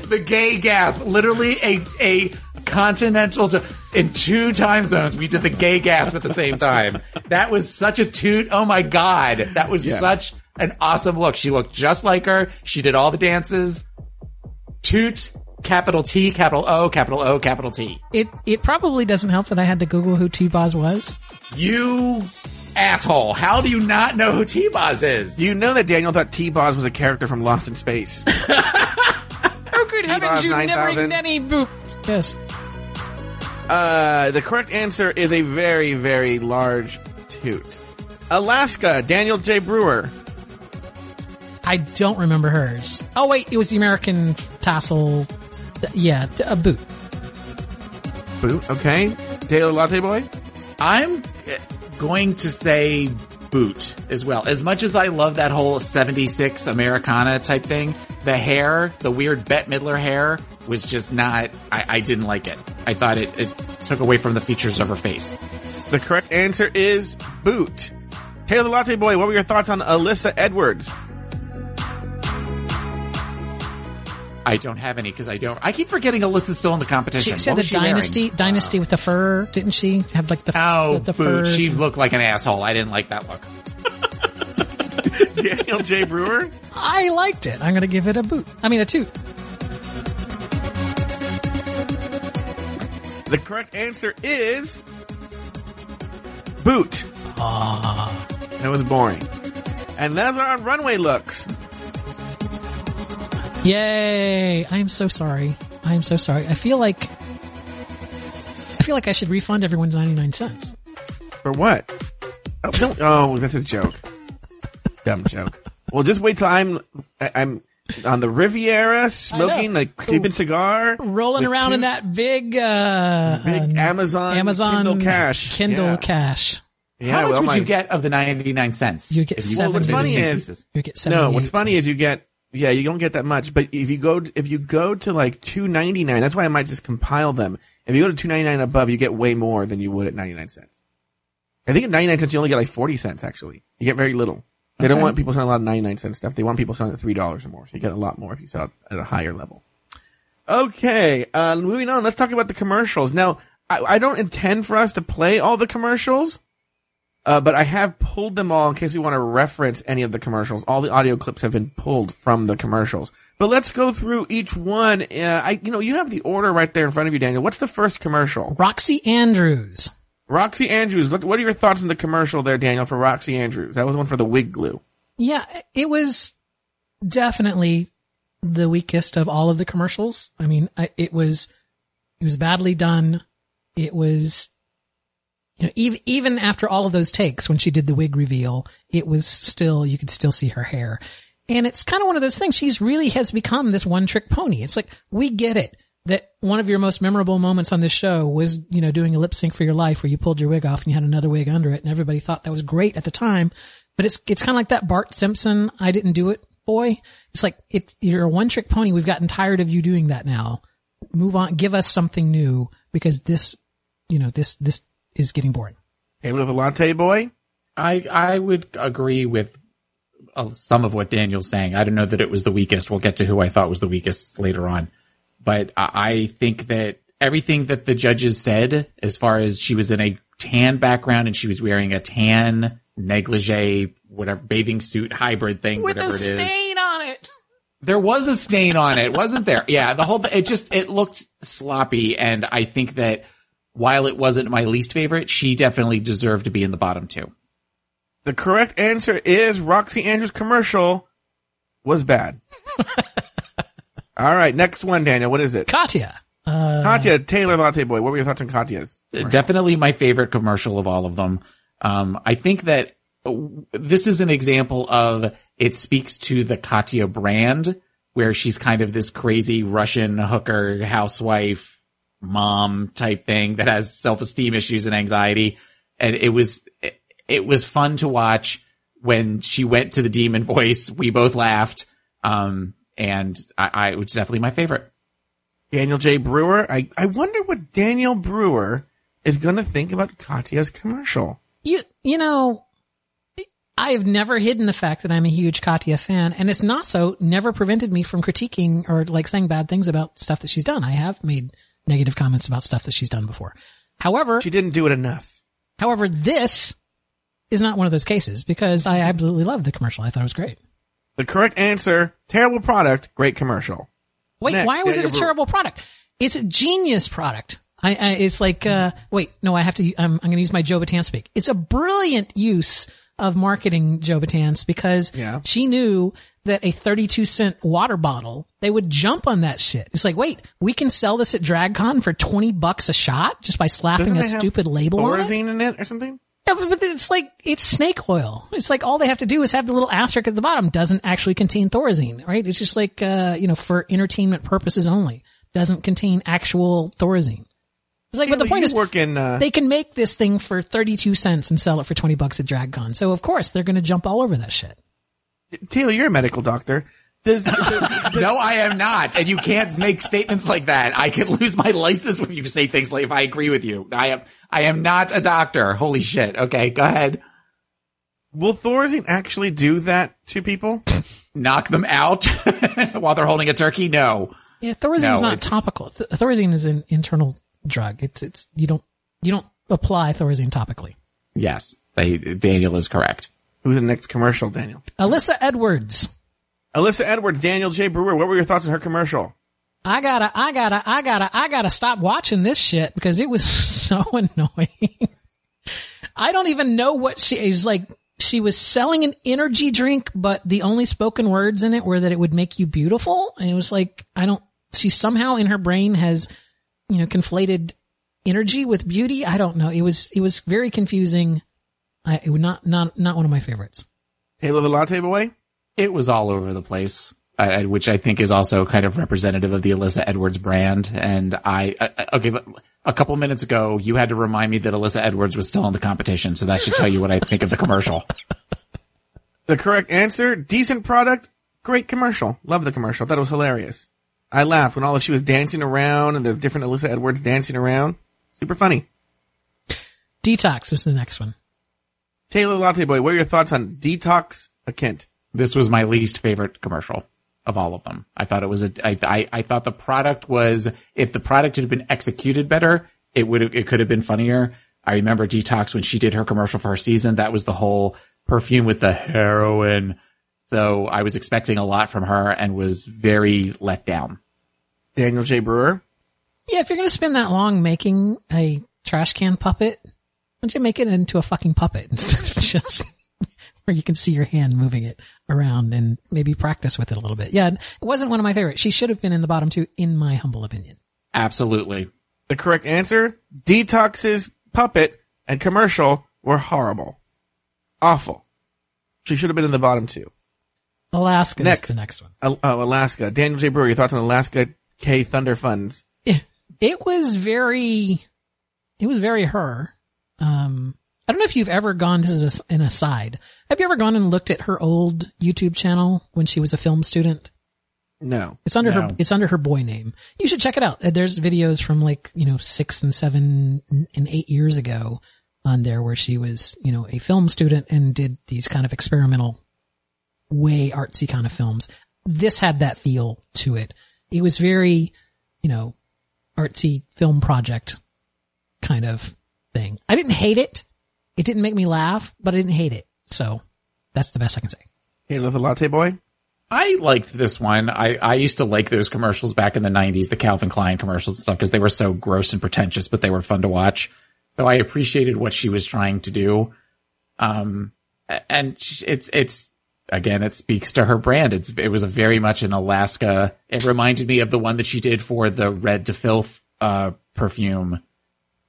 The gay gasp. Literally a a continental in two time zones. We did the gay gasp at the same time. That was such a toot. Oh my God. That was Yes. such an awesome look. She looked just like her. She did all the dances. Toot, capital T, capital O, capital O, capital T. It it probably doesn't help that I had to Google who T Boz was. You asshole. How do you not know who T-Boz is? You know that Daniel thought T-Boz was a character from Lost in Space. Oh, good heavens! You never 9000. even any boop. Yes. Uh, the correct answer is a very, very large toot. Alaska, Daniel J. Brewer. I don't remember hers. Oh wait, it was the American tassel. Yeah, a boot. Boot, okay. Taylor Latte Boy. I'm going to say boot as well. As much as I love that whole 76 Americana type thing, the hair, the weird Bette Midler hair was just not, I, I didn't like it. I thought it, it took away from the features of her face. The correct answer is boot. Taylor Latte Boy, what were your thoughts on Alyssa Edwards? I don't have any because I don't, I keep forgetting Alyssa's still in the competition. She, she What had the was she wearing? dynasty dynasty with the fur, didn't she? Have like the Oh, the, the boot. furs She looked like an asshole. I didn't like that look. Daniel J. Brewer. I liked it. I'm gonna give it a boot. I mean a toot. The correct answer is boot. Ah, that was boring. And those are our runway looks. Yay! I'm so sorry. I'm so sorry. I feel like I feel like I should refund everyone's 99 cents. For what? Oh, don't, oh that's a joke. Dumb joke. Well, just wait till I'm I- I'm on the Riviera smoking a Cuban cigar, Rolling around two in that big uh big uh, Amazon, Amazon Kindle Cash. Kindle Yeah. Cash. Yeah, How much well, would my- you get of the 99 cents? You get If seven- Well, what's funny is pieces? You get no. What's funny cents. is you get yeah, you don't get that much. But if you go if you go to like two ninety nine, that's why I might just compile them. If you go to two ninety nine above, you get way more than you would at ninety nine cents. I think at ninety nine cents you only get like forty cents. Actually, you get very little. They don't want people selling a lot of ninety nine cent stuff. They want people selling at three dollars or more. So you get a lot more if you sell it at a higher level. Okay, uh, moving on. Let's talk about the commercials. Now, I, I don't intend for us to play all the commercials. Uh, but I have pulled them all in case you want to reference any of the commercials. All the audio clips have been pulled from the commercials. But let's go through each one. Uh, I, you know, you have the order right there in front of you, Daniel. What's the first commercial? Roxxxy Andrews. Roxxxy Andrews. What, what are your thoughts on the commercial there, Daniel, for Roxxxy Andrews? That was one for the wig glue. Yeah, it was definitely the weakest of all of the commercials. I mean, I, it was, it was badly done. It was, you know, even, even after all of those takes, when she did the wig reveal, it was still, you could still see her hair. And it's kind of one of those things. She's really has become this one trick pony. It's like, we get it that one of your most memorable moments on this show was, you know, doing a lip sync for your life where you pulled your wig off and you had another wig under it and everybody thought that was great at the time. But it's, it's kind of like that Bart Simpson, I didn't do it boy. It's like, it, you're a one trick pony. We've gotten tired of you doing that now. Move on. Give us something new because this, you know, this, this is getting boring. Able with a latte boy? I I would agree with uh, some of what Daniel's saying. I don't know that it was the weakest. We'll get to who I thought was the weakest later on, but I, I think that everything that the judges said, as far as she was in a tan background and she was wearing a tan negligee, whatever bathing suit hybrid thing, whatever it is. With a whatever it is. stain on it. There was a stain on it, wasn't there? Yeah, the whole thing, it just, it looked sloppy. And I think that while it wasn't my least favorite, she definitely deserved to be in the bottom two. The correct answer is Roxxxy Andrews commercial was bad. All right, next one, Daniel. What is it? Katya. Uh, Katya Taylor Latte Boy. What were your thoughts on Katya's? Definitely my favorite commercial of all of them. Um, I think that uh, this is an example of it speaks to the Katya brand where she's kind of this crazy Russian hooker housewife mom type thing that has self-esteem issues and anxiety. And it was, it, it was fun to watch when she went to the demon voice. We both laughed. Um, and I, I, it was definitely my favorite. Daniel J. Brewer. I, I wonder what Daniel Brewer is going to think about Katya's commercial. You, you know, I've never hidden the fact that I'm a huge Katya fan, and it's not so never prevented me from critiquing or like saying bad things about stuff that she's done. I have made negative comments about stuff that she's done before. However, She didn't do it enough. however, this is not one of those cases because I absolutely loved the commercial. I thought it was great. The correct answer, terrible product, great commercial. Wait, Next, why was it a terrible product? It's a genius product. I, I it's like, uh, wait, no, I have to, I'm, I'm going to use my Joe Bataan speak. It's a brilliant use of marketing Joe Batan's because Yeah. she knew that a 32 cent water bottle, they would jump on that shit. It's like, wait, we can sell this at DragCon for 20 bucks a shot just by slapping Doesn't a stupid label on it? Thorazine in it or something? Yeah, but, it's like, it's snake oil. It's like all they have to do is have the little asterisk at the bottom doesn't actually contain Thorazine, right? It's just like, uh, you know, for entertainment purposes only. Doesn't contain actual Thorazine. It's like, but the point is, work in, uh, they can make this thing for 32 cents and sell it for 20 bucks at DragCon. So of course they're going to jump all over that shit. Taylor, you're a medical doctor. Does, No, I am not. And you can't make statements like that. I could lose my license when you say things like if I agree with you. I am I am not a doctor. Holy shit. Okay, go ahead. will Thorazine actually do that to people? Knock them out while they're holding a turkey? No. Yeah, Thorazine's No, not it's- topical. Th- Thorazine is an internal drug. It's, it's, you don't, you don't apply Thorazine topically. Yes. They, Daniel is correct. Who's the next commercial, Daniel? Alyssa Edwards. Alyssa Edwards, Daniel J. Brewer, what were your thoughts on her commercial? I gotta, I gotta, I gotta, I gotta stop watching this shit because it was so annoying. I don't even know what she was like. She was selling an energy drink, but the only spoken words in it were that it would make you beautiful. And it was like, I don't, she somehow in her brain has, you know, conflated energy with beauty. I don't know. It was, it was very confusing. I, it would not, not, not one of my favorites. Taylor the Latte Boy? It was all over the place, I, which I think is also kind of representative of the Alyssa Edwards brand. And I, I okay, a couple minutes ago, you had to remind me that Alyssa Edwards was still in the competition. So that should tell you what I think of the commercial. The correct answer, decent product, great commercial. Love the commercial. Thought it was hilarious. I laughed when all of she was dancing around and there's different Alyssa Edwards dancing around. Super funny. Detox was the next one. Taylor the Latte Boy, what are your thoughts on Detox Icunt? This was my least favorite commercial of all of them. I thought it was a, I, I, I thought the product was, if the product had been executed better, it would it could have been funnier. I remember Detox when she did her commercial for her season. That was the whole perfume with the heroin. So I was expecting a lot from her and was very let down. Daniel J. Brewer? Yeah, if you're gonna spend that long making a trash can puppet, why don't you make it into a fucking puppet instead of just where you can see your hand moving it around and maybe practice with it a little bit. Yeah, it wasn't one of my favorites. She should have been in the bottom two, in my humble opinion. Absolutely. The correct answer, Detox's puppet and commercial were horrible. Awful. She should have been in the bottom two. Alaska Next. is the next one. Oh, Alaska. Daniel J. Brewer, your thoughts on Alaska K Thunder Funds? It was very, it was very her. Um, I don't know if you've ever gone, this is an aside. Have you ever gone and looked at her old YouTube channel when she was a film student? No. It's under her, it's under her boy name. You should check it out. Uh, There's videos from like, you know, six and seven and eight years ago on there where she was, you know, a film student and did these kind of experimental way artsy kind of films. This had that feel to it. It was very, you know, artsy film project kind of thing. I didn't hate it. It didn't make me laugh, but I didn't hate it. So that's the best I can say. Taylor the Latte Boy? I liked this one. I, I used to like those commercials back in the 90s, the Calvin Klein commercials and stuff, because they were so gross and pretentious, but they were fun to watch. So I appreciated what she was trying to do. Um, and it's, it's, again, it speaks to her brand. It's, it was a very much an Alaska. It reminded me of the one that she did for the Red to Filth, uh, perfume,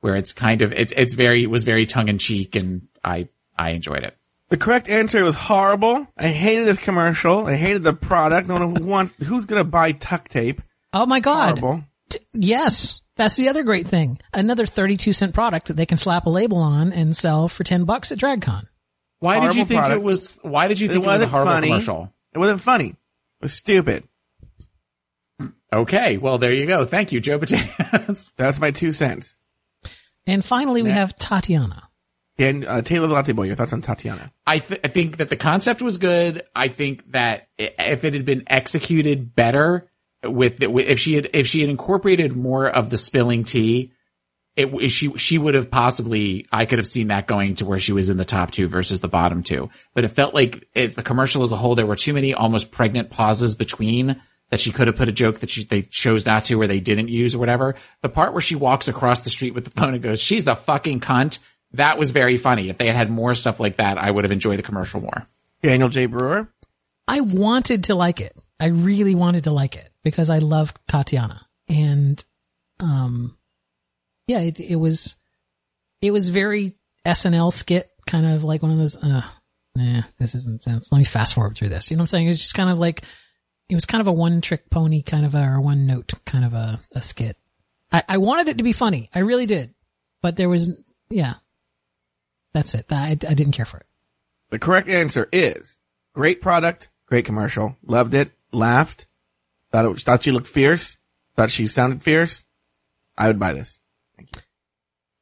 where it's kind of, it's, it's very, it was very tongue in cheek and I, I enjoyed it. The correct answer was horrible. I hated this commercial. I hated the product. No one wants, who's gonna buy tuck tape? Oh my God. Horrible. T- Yes. That's the other great thing. Another 32 cent product that they can slap a label on and sell for 10 bucks at DragCon. Why did you think product. it was, why did you think it, was a wasn't horrible funny. commercial? It wasn't funny. It was stupid. Okay, well there you go. Thank you, Joe Potatoes. That's my two cents. And finally, we have Tatiana. Dan, uh, Taylor the Latte Boy, your thoughts on Tatiana? I, th- I think that the concept was good. I think that if it had been executed better with, with if she had if she had incorporated more of the spilling tea it she she would have possibly I could have seen that going to where she was in the top two versus the bottom two. But it felt like it, the commercial as a whole, there were too many almost pregnant pauses between that she could have put a joke that she they chose not to or they didn't use or whatever. The part where she walks across the street with the phone and goes, "She's a fucking cunt." That was very funny. If they had had more stuff like that, I would have enjoyed the commercial more. Daniel J. Brewer. I wanted to like it. I really wanted to like it because I love Tatiana and, um, yeah, it, it was, it was very SNL skit, kind of like one of those, uh, nah, this isn't sense. Let me fast forward through this. You know what I'm saying? It's just kind of like, it was kind of a one trick pony kind of a, or one note kind of a, a skit. I, I wanted it to be funny. I really did. But there was, yeah, that's it. I, I didn't care for it. The correct answer is great product, great commercial. Loved it. Laughed. Thought it, thought she looked fierce. Thought she sounded fierce. I would buy this.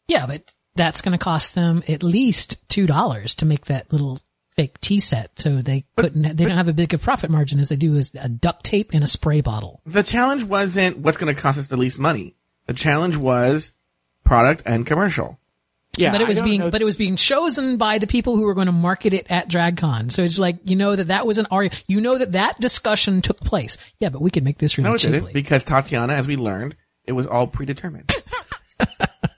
Yeah, but that's going to cost them at least two dollars to make that little fake tea set. So they couldn't. They don't have a big of profit margin as they do as a duct tape and a spray bottle. The challenge wasn't what's going to cost us the least money. The challenge was product and commercial. Yeah, but it was being, know- but it was being chosen by the people who were going to market it at DragCon. So it's like you know that that was an argument. You know that that discussion took place. Yeah, but we could make this really No, cheaply. didn't because Tatiana, as we learned, it was all predetermined.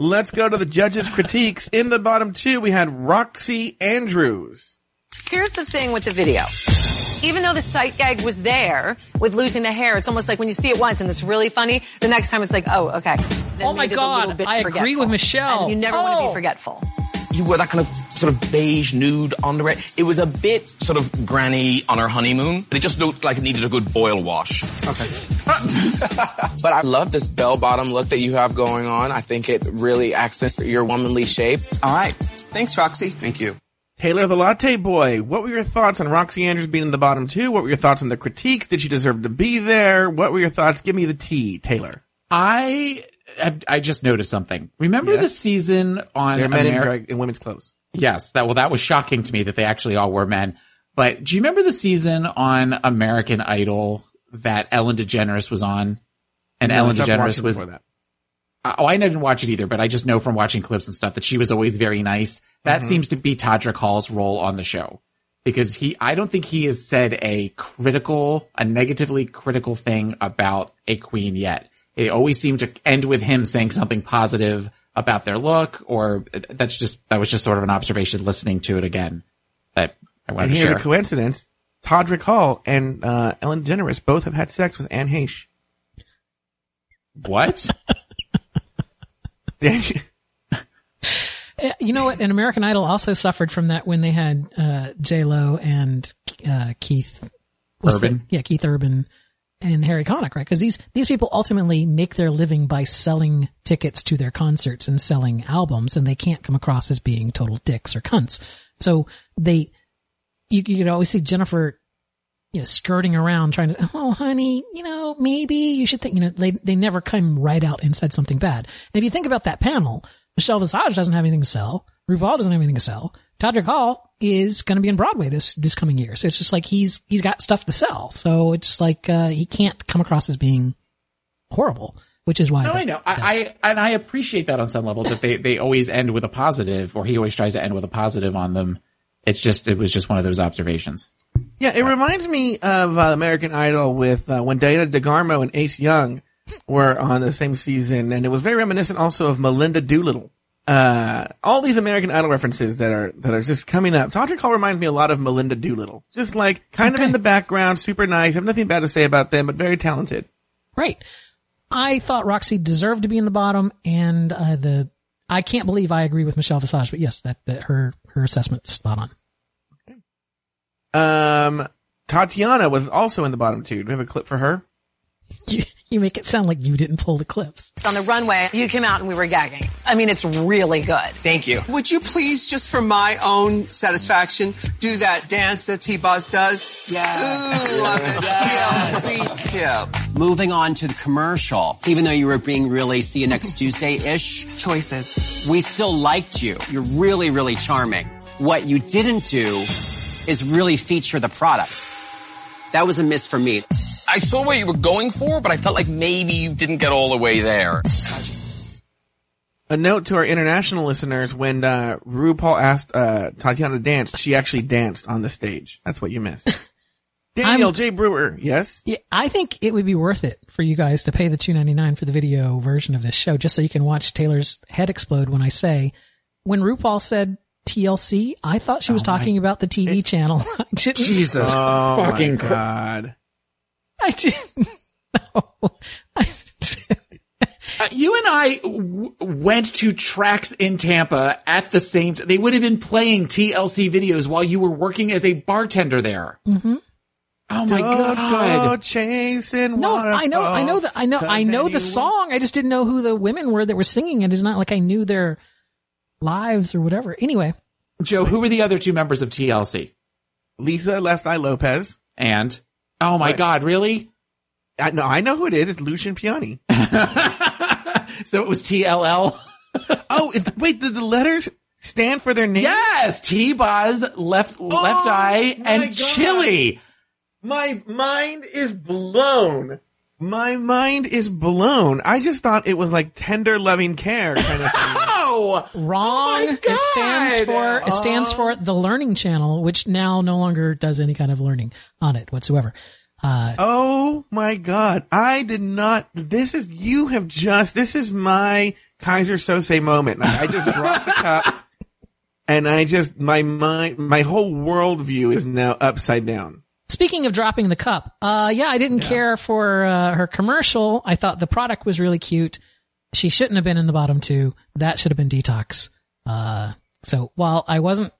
Let's go to the judges' critiques. In the bottom two, we had Roxxxy Andrews. Here's the thing with the video. Even though the sight gag was there with losing the hair, it's almost like when you see it once and it's really funny, the next time it's like, oh, okay. Then Oh my made it a God, little bit I agree with Michelle. And you never want to Oh. be forgetful. You wore that kind of sort of beige nude underwear. It It was a bit sort of granny on her honeymoon, but it just looked like it needed a good boil wash. Okay. but I love this bell bottom look that you have going on. I think it really accents your womanly shape. All right. Thanks, Roxxxy. Thank you. Taylor the Latte Boy. What were your thoughts on Roxxxy Andrews being in the bottom two? What were your thoughts on the critiques? Did she deserve to be there? What were your thoughts? Give me the tea, Taylor. I I just noticed something. Remember Yes. the season on They're men in, drag, in women's clothes. Yes, that well, that was shocking to me that they actually all were men. But do you remember the season on American Idol that Ellen DeGeneres was on? And Ellen No, I stopped DeGeneres was. Oh, I didn't watch it either, but I just know from watching clips and stuff that she was always very nice. That Mm-hmm. seems to be Todrick Hall's role on the show. Because he, I don't think he has said a critical, a negatively critical thing about a queen yet. They always seem to end with him saying something positive about their look, or that's just, that was just sort of an observation listening to it again that I wanted And to here's share. a coincidence. Todrick Hall and uh, Ellen DeGeneres both have had sex with Anne Heche. what? Uh, You know what? And American Idol also suffered from that when they had uh, J Lo and uh, Keith Urban? the- yeah, Keith Urban and Harry Connick, right? Because these these people ultimately make their living by selling tickets to their concerts and selling albums, and they can't come across as being total dicks or cunts. So they, you you could always see Jennifer you know, skirting around trying to, oh, honey, you know, maybe you should think, you know, they, they never come right out and said something bad. And if you think about that panel, Michelle Visage doesn't have anything to sell. RuPaul doesn't have anything to sell. Todrick Hall is going to be in Broadway this, this coming year. So it's just like he's, he's got stuff to sell. So it's like, uh, he can't come across as being horrible, which is why. No, the- I know. I, I and I appreciate that on some level that they they always end with a positive, or he always tries to end with a positive on them. It's just it was just one of those observations. Yeah, it reminds me of uh, American Idol with uh, when Diana DeGarmo and Ace Young were on the same season, and it was very reminiscent also of Melinda Doolittle. Uh, all these American Idol references that are that are just coming up. Todrick Hall reminds me a lot of Melinda Doolittle, just like kind of in the background, super nice. I have nothing bad to say about them, but very talented. Right. I thought Roxxxy deserved to be in the bottom, and uh, the I can't believe I agree with Michelle Visage, but yes, that, that her her assessment's spot on. Um, Tatiana was also in the bottom two. Do we have a clip for her? You, you make it sound like you didn't pull the clips. On the runway, you came out and we were gagging. I mean, it's really good. Thank you. Would you please, just for my own satisfaction, do that dance that T-Boz does? Yeah. Ooh, love it. TLC tip. Moving on to the commercial, even though you were being really see you next Tuesday-ish, Choices. we still liked you. You're really, really charming. What you didn't do is really feature the product. That was a miss for me. I saw what you were going for, but I felt like maybe you didn't get all the way there. A note to our international listeners: when uh, RuPaul asked uh, Tatiana to dance, she actually danced on the stage. That's what you missed. Daniel I'm- J. Brewer, yes. Yeah, I think it would be worth it for you guys to pay the two ninety nine for the video version of this show, just so you can watch Taylor's head explode when I say, when RuPaul said TLC, I thought she was talking about the TV channel. Jesus Oh fucking my god! I didn't know. I, Uh, you and I w- went to tracks in Tampa at the same time. They would have been playing TLC videos while you were working as a bartender there. Mm-hmm. Oh my Don't god. go chasing no, I know, I know that, I know, I know the song. I just didn't know who the women were that were singing it. It's not like I knew their lives or whatever. Anyway, Joe, who were the other two members of TLC? Lisa Left Eye Lopez. And oh my What? god, really? I know, I know who it is. It's Lucian Piane. So it was TLL? oh, is, wait, did the letters stand for their name? Yes, T-Boz, Left oh Left Eye, and God. Chili. My mind is blown. My mind is blown. I just thought it was like tender loving care kind of thing. Oh, wrong. my it stands for, it stands for the Learning Channel, which now no longer does any kind of learning on it whatsoever. Uh, oh my god. I did not this is you have just this is my Keyser Söze moment. Like, I just dropped the cup and I just my mind my whole worldview is now upside down. Speaking of dropping the cup, uh, yeah, I didn't care for uh, her commercial. I thought the product was really cute. She shouldn't have been in the bottom two. That should have been detox. Uh, so while I wasn't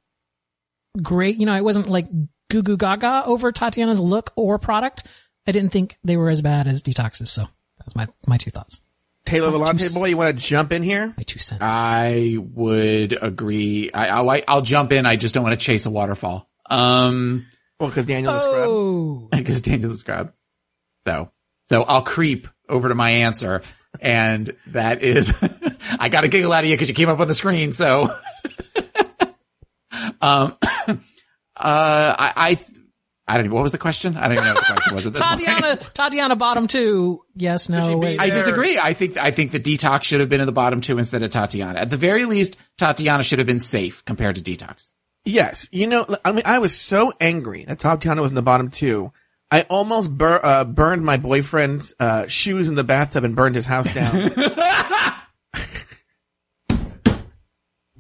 great, you know, I wasn't like goo goo gaga over Tatiana's look or product. I didn't think they were as bad as detoxes. So that's my my two thoughts, Taylor My two Volante s- boy, you want to jump in here? my two cents. I would agree. I, I'll, I'll jump in. I just don't want to chase a waterfall. Um, Well, because Daniel the Scrub. oh, because Daniel's scrub. So, so I'll creep over to my answer. And that is, I got a giggle out of you because you came up on the screen. So, um, uh, I, I, I don't even, what was the question? I don't even know what the question was at this point. Tatiana, Tatiana bottom two. Yes, no. be Wait. I disagree. I think I think the detox should have been in the bottom two instead of Tatiana. At the very least, Tatiana should have been safe compared to detox. Yes, you know, I mean, I was so angry that Tatiana was in the bottom two. I almost bur- uh, burned my boyfriend's uh, shoes in the bathtub and burned his house down.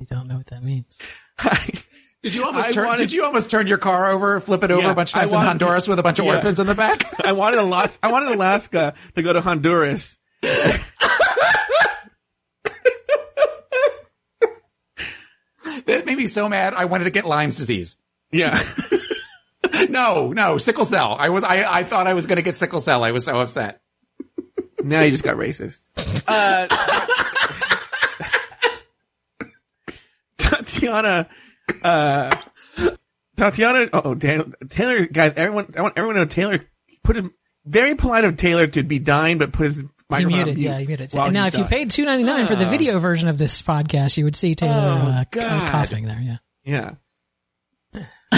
You don't know what that means. Did you almost I turn? wanted- Did you almost turn your car over, flip it over Yeah, a bunch of I times in wanted- Honduras with a bunch of Yeah. orphans in the back? I wanted Alaska, I wanted Alaska to go to Honduras. that made me so mad. I wanted to get Lyme's disease. Yeah. No, no, sickle cell. I was, I, I thought I was going to get sickle cell. I was so upset. now you just got racist. Uh, Tatiana, uh, Tatiana, oh, Dan, Taylor, guys, everyone, I want everyone to know Taylor put it, very polite of Taylor to be dying, but put his You microphone muted, mute yeah, you muted. And now, he's if you paid two ninety nine for the video version of this podcast, you would see Taylor uh, God. coughing there. Yeah. Yeah.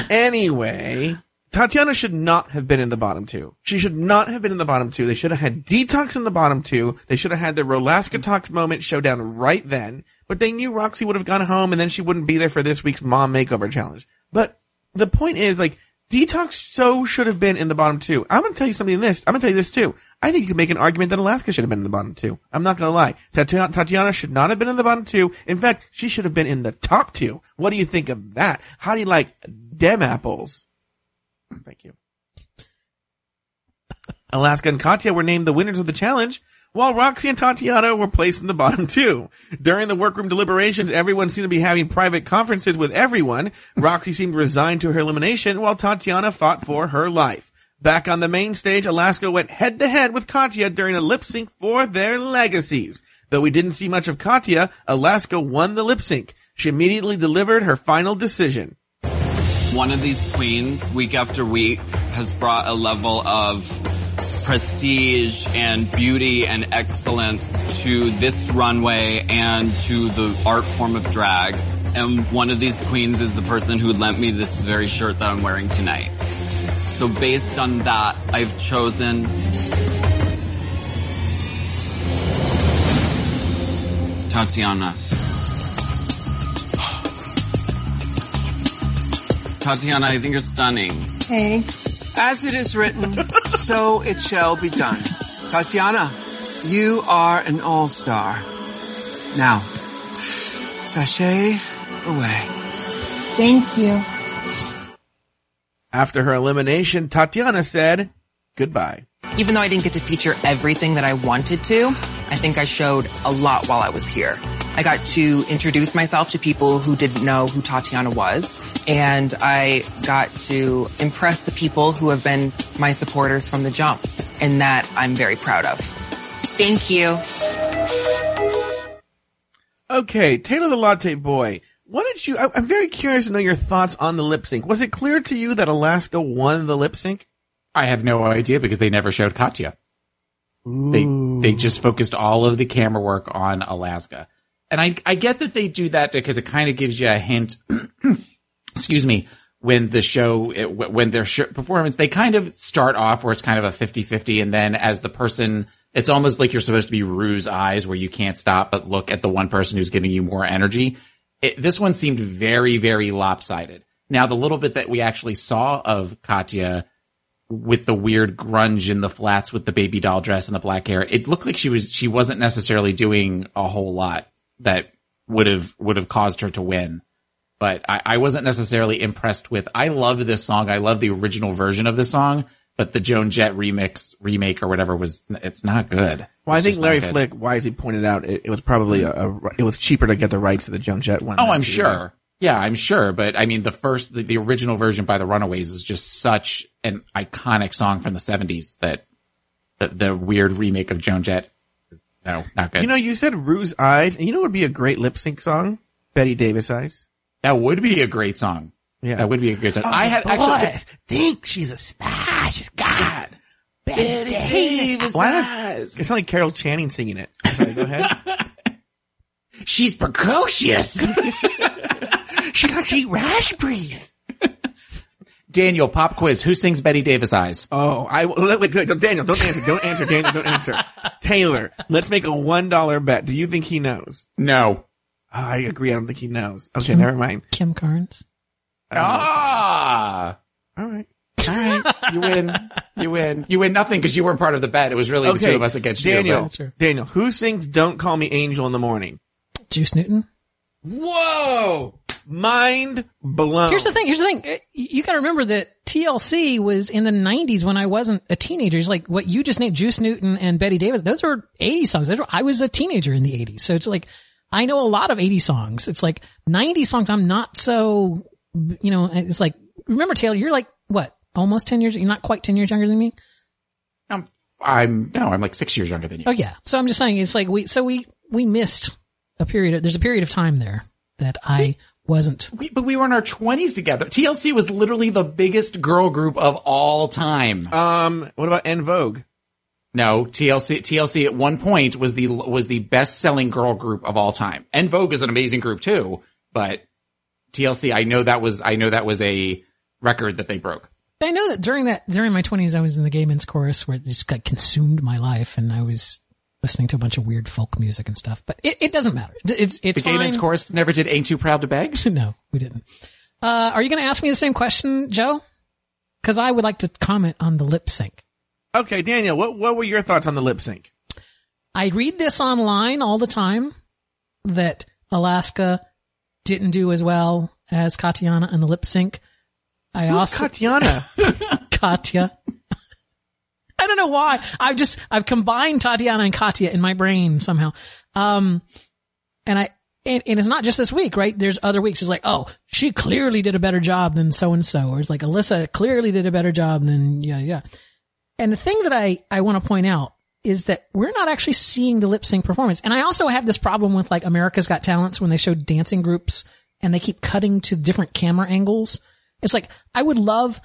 Anyway, Tatiana should not have been in the bottom two. She should not have been in the bottom two. They should have had Detox in the bottom two. They should have had the Rolaskatox moment showdown right then. But they knew Roxxxy would have gone home and then she wouldn't be there for this week's mom makeover challenge. But the point is, like, Detox so should have been in the bottom two. I'm gonna tell you something in this. I'm gonna tell you this too. I think you could make an argument that Alaska should have been in the bottom two. I'm not gonna lie. Tatiana, Tatiana should not have been in the bottom two. In fact, she should have been in the top two. What do you think of that? How do you like dem apples? Thank you. Alaska and Katya were named the winners of the challenge, while Roxxxy and Tatiana were placed in the bottom two. During the workroom deliberations, everyone seemed to be having private conferences with everyone. Roxxxy seemed resigned to her elimination, while Tatiana fought for her life. Back on the main stage, Alaska went head to head with Katya during a lip sync for their legacies. Though we didn't see much of Katya, Alaska won the lip sync. She immediately delivered her final decision. One of these queens, week after week, has brought a level of prestige and beauty and excellence to this runway and to the art form of drag. And one of these queens is the person who lent me this very shirt that I'm wearing tonight. So based on that, I've chosen Tatiana. Tatiana, I think you're stunning. Thanks. As it is written, so it shall be done. Tatiana, you are an all-star. Now, sashay away. Thank you. After her elimination, Tatiana said goodbye. Even though I didn't get to feature everything that I wanted to, I think I showed a lot while I was here. I got to introduce myself to people who didn't know who Tatiana was, and I got to impress the people who have been my supporters from the jump, and that I'm very proud of. Thank you. Okay, Taylor the Latte Boy. What did you? I, I'm very curious to know your thoughts on the lip sync. Was it clear to you that Alaska won the lip sync? I have no idea because they never showed Katya. They they just focused all of the camera work on Alaska. And I I get that they do that because it kind of gives you a hint excuse me, when the show when their sh- performance they kind of start off where it's kind of a 50-50 and then as the person it's almost like you're supposed to be ruse eyes where you can't stop but look at the one person who's giving you more energy. It, this one seemed very very lopsided. Now the little bit that we actually saw of Katya with the weird grunge in the flats with the baby doll dress and the black hair, it looked like she was she wasn't necessarily doing a whole lot that would have would have caused her to win. But I, I wasn't necessarily impressed with. I love this song. I love the original version of the song, but the Joan Jett remix remake or whatever was it's not good. Well, I think Larry. Flick wisely pointed out it, it was probably a, a it was cheaper to get the rights to the Joan Jett one. Oh, I'm sure. Yeah, I'm sure. But I mean, the first, the, the original version by the Runaways is just such an iconic song from the 70s that the, the weird remake of Joan Jett is no, not good. You know, you said Ruse Eyes, and you know what would be a great lip sync song? Bette Davis Eyes. that would be a great song. Yeah. That would be a great song. Oh, I had oh, boy, actually, think she's a spy. She's God. Bette Davis Why not? Eyes. It's only Carol Channing singing it. Sorry, go ahead. she's precocious. she got eat raspberries. Daniel, pop quiz. Who sings Bette Davis Eyes? Oh, I wait, wait, wait, Daniel, don't answer, don't answer, Daniel, don't answer. Taylor, let's make a one dollar bet. Do you think he knows? No. Oh, I agree. I don't think he knows. Okay, never mind. Kim Carnes. Ah. All right. All right. You win. You win. You win nothing because you weren't part of the bet. It was really the two of us against Daniel. you. True. Daniel, who sings "Don't Call Me Angel" in the morning? Juice Newton. Whoa! Mind blown. Here's the thing. Here's the thing. You got to remember that TLC was in the 90s when I wasn't a teenager. It's like what you just named, Juice Newton and Bette Davis. Those were 80 songs. Were, I was a teenager in the 80s. So it's like, I know a lot of 80 songs. It's like 90 songs. I'm not so, you know, it's like, remember Taylor, you're like, what? Almost 10 years. You're not quite 10 years younger than me. I'm, I'm, no, I'm like six years younger than you. Oh yeah. So I'm just saying it's like we, so we, we missed a period of, there's a period of time there that I wasn't. We, but we were in our twenties together. TLC was literally the biggest girl group of all time. Um, what about En Vogue? No, TLC, TLC at one point was the, was the best selling girl group of all time. En Vogue is an amazing group too, but TLC, I know that was, I know that was a record that they broke. I know that during that, during my twenties, I was in the gay men's chorus where it just like consumed my life and I was listening to a bunch of weird folk music and stuff, but it, it doesn't matter. It's, it's The Gay Men's. Chorus never did Ain't Too Proud to Beg? No, we didn't. Uh, are you going to ask me the same question, Joe? Cause I would like to comment on the lip sync. Okay, Daniel, what what were your thoughts on the lip sync? I read this online all the time that Alaska didn't do as well as Katiana on the lip sync. I Who's also Katiana? Katya. I don't know why. I've just I've combined Tatiana and Katya in my brain somehow. Um, and I and, and it's not just this week, right? There's other weeks. It's like, oh, she clearly did a better job than so and so, or it's like Alyssa clearly did a better job than yeah, yeah. And the thing that I I want to point out is that we're not actually seeing the lip sync performance. And I also have this problem with like America's Got Talents when they show dancing groups and they keep cutting to different camera angles. It's like I would love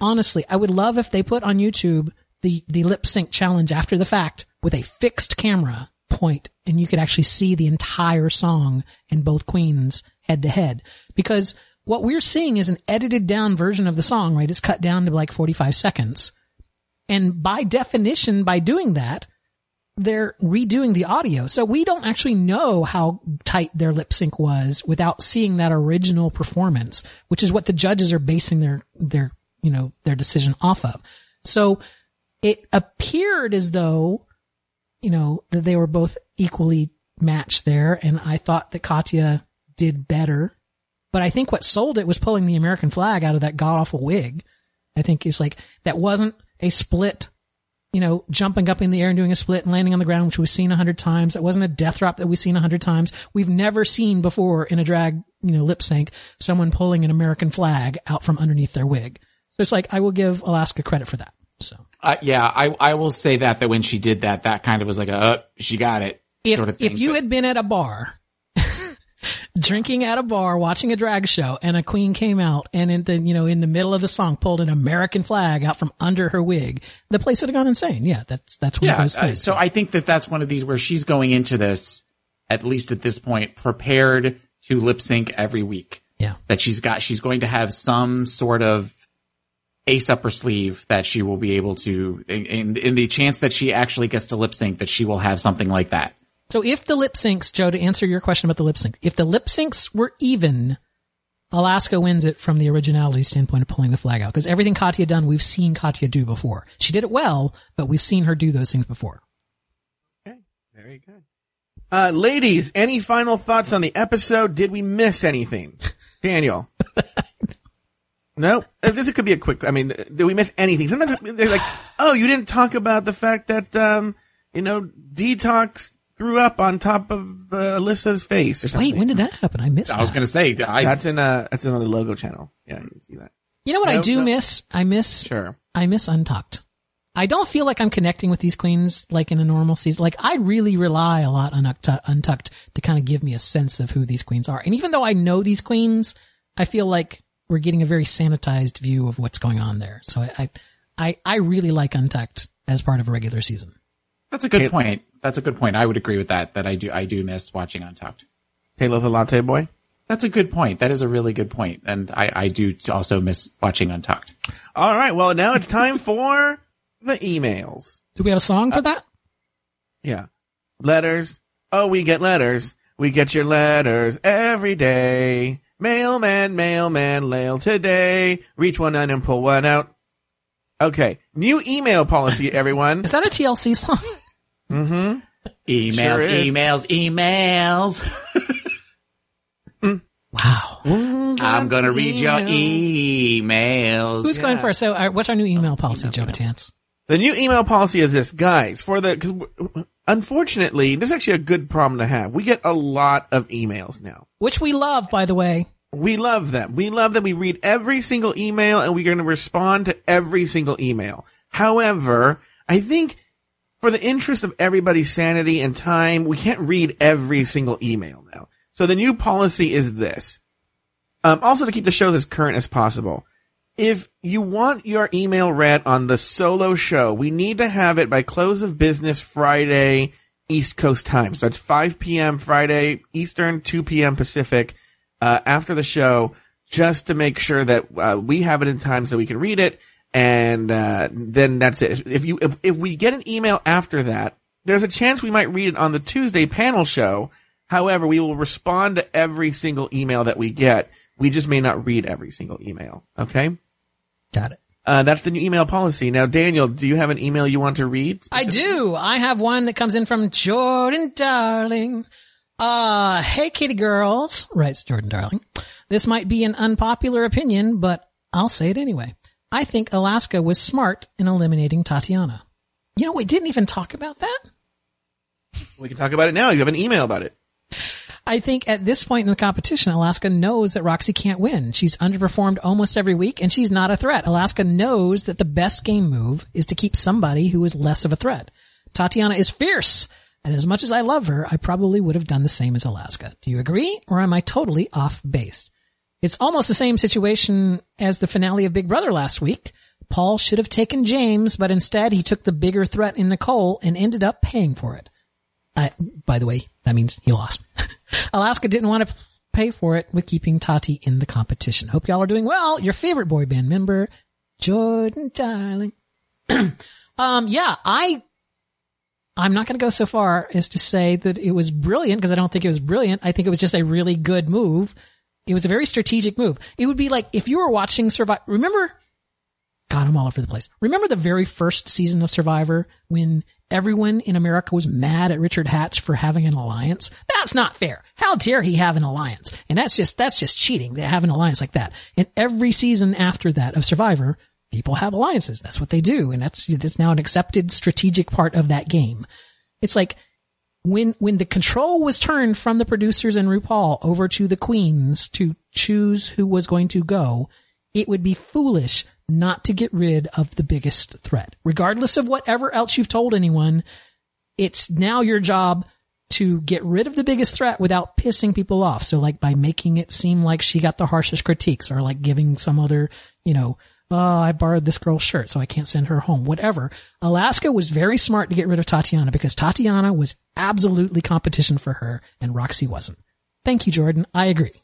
honestly, I would love if they put on YouTube the, the lip sync challenge after the fact with a fixed camera point and you could actually see the entire song and both queens head to head. Because what we're seeing is an edited down version of the song, right? It's cut down to like 45 seconds. And by definition, by doing that, they're redoing the audio. So we don't actually know how tight their lip sync was without seeing that original performance, which is what the judges are basing their, their, you know, their decision off of. So it appeared as though, you know, that they were both equally matched there. And I thought that Katya did better, but I think what sold it was pulling the American flag out of that god awful wig. I think is like, that wasn't a split you know, jumping up in the air and doing a split and landing on the ground, which we've seen a hundred times. It wasn't a death drop that we've seen a hundred times. We've never seen before in a drag, you know, lip sync, someone pulling an American flag out from underneath their wig. So it's like, I will give Alaska credit for that. So Uh, yeah, I, I will say that, that when she did that, that kind of was like a, uh, she got it. if, sort of if you had been at a bar, drinking at a bar, watching a drag show and a queen came out and in the, you know, in the middle of the song pulled an American flag out from under her wig, the place would have gone insane. Yeah, that's, that's one of yeah, those uh, so I think that that's one of these where she's going into this, at least at this point, prepared to lip sync every week. Yeah. That she's got, she's going to have some sort of ace up her sleeve that she will be able to, in, in the chance that she actually gets to lip sync, that she will have something like that. So if the lip syncs, Joe, to answer your question about the lip sync, if the lip syncs were even, Alaska wins it from the originality standpoint of pulling the flag out. Because everything Katya done, we've seen Katya do before. She did it well, but we've seen her do those things before. Okay. Very good. Uh, ladies, any final thoughts on the episode? Did we miss anything? Daniel? no? Uh, This could be a quick, I mean, did we miss anything? Sometimes they're like, oh, you didn't talk about the fact that, um, you know, Detox threw up on top of uh, Alyssa's face or something. Wait, when did that happen? I missed that. I was going to say, I, That's in, uh, that's in the logo channel. Yeah, you can see that. You know what I do no. miss? I miss, Sure. I miss Untucked. I don't feel like I'm connecting with these queens like in a normal season. Like I really rely a lot on Untucked to kind of give me a sense of who these queens are. And even though I know these queens, I feel like we're getting a very sanitized view of what's going on there. So I, I, I, I really like Untucked as part of a regular season. That's a good point. That's a good point. I would agree with that, that I do, I do miss watching Untucked. Halo the Latte Boy? That's a good point. That is a really good point. And I, I do also miss watching Untucked. All right. Well, now it's time for the emails. Do we have a song for uh, that? Yeah. Letters. Oh, we get letters. We get your letters every day. Mailman, mailman, mail today. Reach one in and pull one out. Okay. New email policy, everyone. Is that a TLC song? mm-hmm. Emails, Sure is. emails, emails. Wow. I'm gonna read your emails. Who's going first? So uh, what's our new email policy, Joe Betance? The new email policy is this, guys, for the, cause unfortunately, this is actually a good problem to have. We get a lot of emails now. Which we love, by the way. We love them. We love them. We read every single email and we're going to respond to every single email. However, I think for the interest of everybody's sanity and time, we can't read every single email now. So the new policy is this. Um, also to keep the shows as current as possible. If you want your email read on the solo show, we need to have it by close of business Friday East Coast time. So that's 5 p.m. Friday Eastern, 2 p.m. Pacific, uh, after the show, just to make sure that, uh, we have it in time so we can read it. And, uh, then that's it. If you, if, if we get an email after that, there's a chance we might read it on the Tuesday panel show. However, we will respond to every single email that we get. We just may not read every single email. Okay. Got it. Uh, that's the new email policy. Now, Daniel, do you have an email you want to read? I do. I have one that comes in from Jordan Darling. Uh, hey kitty girls, writes Jordan Darling. This might be an unpopular opinion, but I'll say it anyway. I think Alaska was smart in eliminating Tatiana. You know, we didn't even talk about that. We can talk about it now. You have an email about it. I think at this point in the competition, Alaska knows that Roxxxy can't win. She's underperformed almost every week and she's not a threat. Alaska knows that the best game move is to keep somebody who is less of a threat. Tatiana is fierce. And as much as I love her, I probably would have done the same as Alaska. Do you agree? Or am I totally off base? It's almost the same situation as the finale of Big Brother last week. Paul should have taken James, but instead he took the bigger threat in Nicole and ended up paying for it. I, by the way, that means he lost. Alaska didn't want to pay for it with keeping Tati in the competition. Hope y'all are doing well. Your favorite boy band member, Jordan Darling. um, yeah, I, I'm not going to go so far as to say that it was brilliant because I don't think it was brilliant. I think it was just a really good move. It was a very strategic move. It would be like if you were watching Survivor. Remember, God, I'm all over the place. Remember the very first season of Survivor when everyone in America was mad at Richard Hatch for having an alliance? That's not fair. How dare he have an alliance? And that's just, that's just cheating. to have an alliance like that. And every season after that of Survivor, people have alliances. That's what they do. And that's, that's now an accepted strategic part of that game. It's like when, when the control was turned from the producers and RuPaul over to the queens to choose who was going to go, it would be foolish not to get rid of the biggest threat. Regardless of whatever else you've told anyone, it's now your job to get rid of the biggest threat without pissing people off. So like by making it seem like she got the harshest critiques or like giving some other, you know, oh, I borrowed this girl's shirt, so I can't send her home, whatever. Alaska was very smart to get rid of Tatiana because Tatiana was absolutely competition for her and Roxxxy wasn't. Thank you, Jordan. I agree.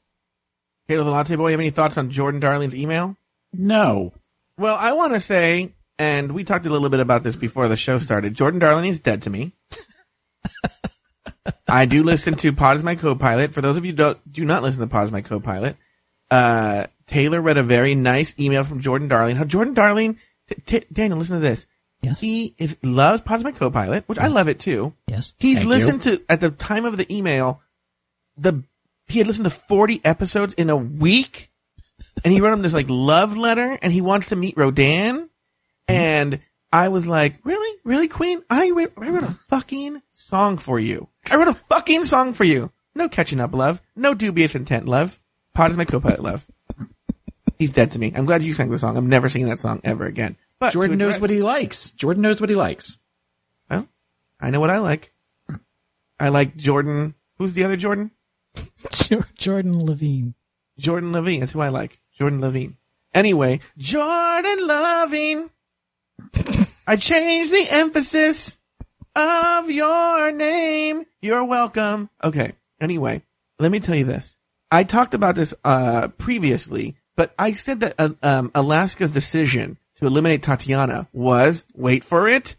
Halo the Latte Boy, you have any thoughts on Jordan Darling's email? No. Well, I want to say, and we talked a little bit about this before the show started. Jordan Darling is dead to me. I do listen to Pod is my co-pilot. For those of you who don't do not listen to Pod is my co-pilot, uh, Taylor read a very nice email from Jordan Darling. How Jordan Darling, t- t- Daniel, listen to this. Yes. He is loves my co-pilot, which I love it too. Yes. He's Thank listened to at the time of the email, the he had listened to forty episodes in a week, and he wrote him this like love letter, and he wants to meet Rodan, mm-hmm. and I was like, really, really, Queen, I wrote, I wrote a mm-hmm. fucking song for you. I wrote a fucking song for you. No catching up, love. No dubious intent, love. Pod is my co-pilot, love. He's dead to me. I'm glad you sang the song. I'm never singing that song ever again. But to Jordan knows what he likes. Jordan knows what he likes. well, I know what I like. I like Jordan. Who's the other Jordan? Jordan Levine. Jordan Levine. That's who I like. Jordan Levine. Anyway, Jordan Levine. I changed the emphasis of your name. You're welcome. Okay. Anyway, let me tell you this. I talked about this uh, previously, but I said that uh, um, Alaska's decision to eliminate Tatiana was wait for it,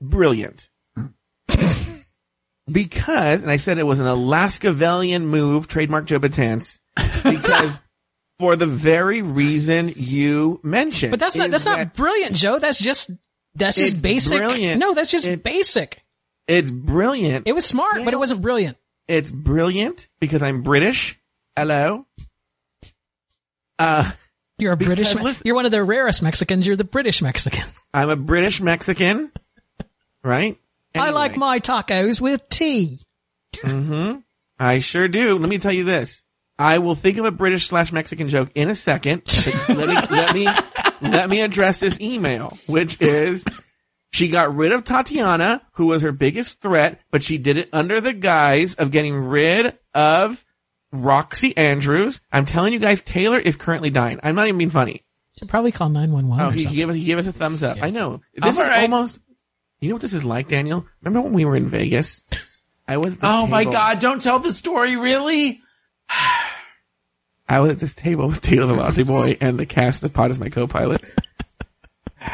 brilliant. because, and I said it was an Alaskavellian move, trademark Joe Betance, because for the very reason you mentioned. But that's not that's that not brilliant, Joe. That's just that's just basic. brilliant. No, that's just It- basic. It's brilliant. It was smart, but it wasn't brilliant. It's brilliant because I'm British. Hello. Uh, You're a British. Listen- You're one of the rarest Mexicans. You're the British Mexican. I'm a British Mexican, right? I like my tacos with tea. Mm-hmm. I sure do. Let me tell you this. I will think of a British slash Mexican joke in a second. let me let me let me address this email, which is she got rid of Tatiana, who was her biggest threat, but she did it under the guise of getting rid of Roxxxy Andrews. I'm telling you guys, Taylor is currently dying. I'm not even being funny. Should probably call nine one one. Oh, or he, he gave us he gave us a thumbs up. I know. This I'm is all right. almost. You know what this is like, Daniel? Remember when we were in Vegas? I was. At this Oh my god, don't tell the story, really? I was at this table with Taylor the Latte Boy and the cast of Pod is my co-pilot.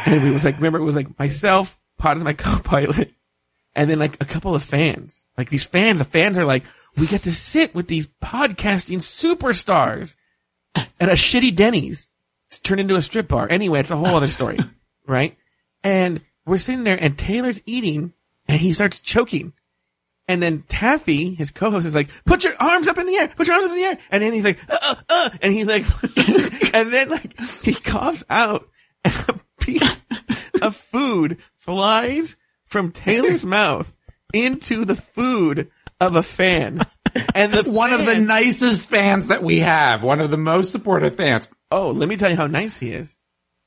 And it was like, remember, it was like myself, Pod is my co-pilot, and then like a couple of fans. Like these fans, the fans are like, we get to sit with these podcasting superstars at a shitty Denny's. It's turned into a strip bar. Anyway, it's a whole other story, right? And we're sitting there and Taylor's eating and he starts choking. And then Taffy, his co-host, is like, "Put your arms up in the air. Put your arms up in the air." And then he's like, "Uh, uh, uh," and he's like, and then like he coughs out, and a piece of food flies from Taylor's mouth into the food of a fan, and the One of the nicest fans that we have. One of the most supportive fans. Oh, let me tell you how nice he is.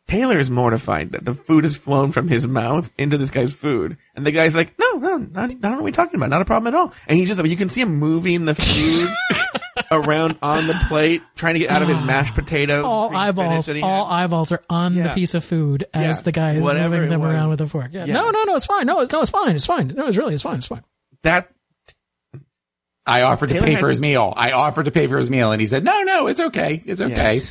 Taylor is mortified that the food has flown from his mouth into this guy's food. And the guy's like, no, no, not, I don't know what you're talking about. Not a problem at all. And he's just, you can see him moving the food around on the plate, trying to get out of his mashed potatoes. all green eyeballs, spinach that he all had. eyeballs are on the piece of food as Yeah. the guy is Whatever moving it them was. around with a fork. Yeah. Yeah. No, no, no, it's fine. No, it's, no, it's fine. It's fine. No, it's really, it's fine. It's fine. That, I offered Taylor to pay had- for his meal. I offered to pay for his meal and he said, no, no, it's okay. It's okay.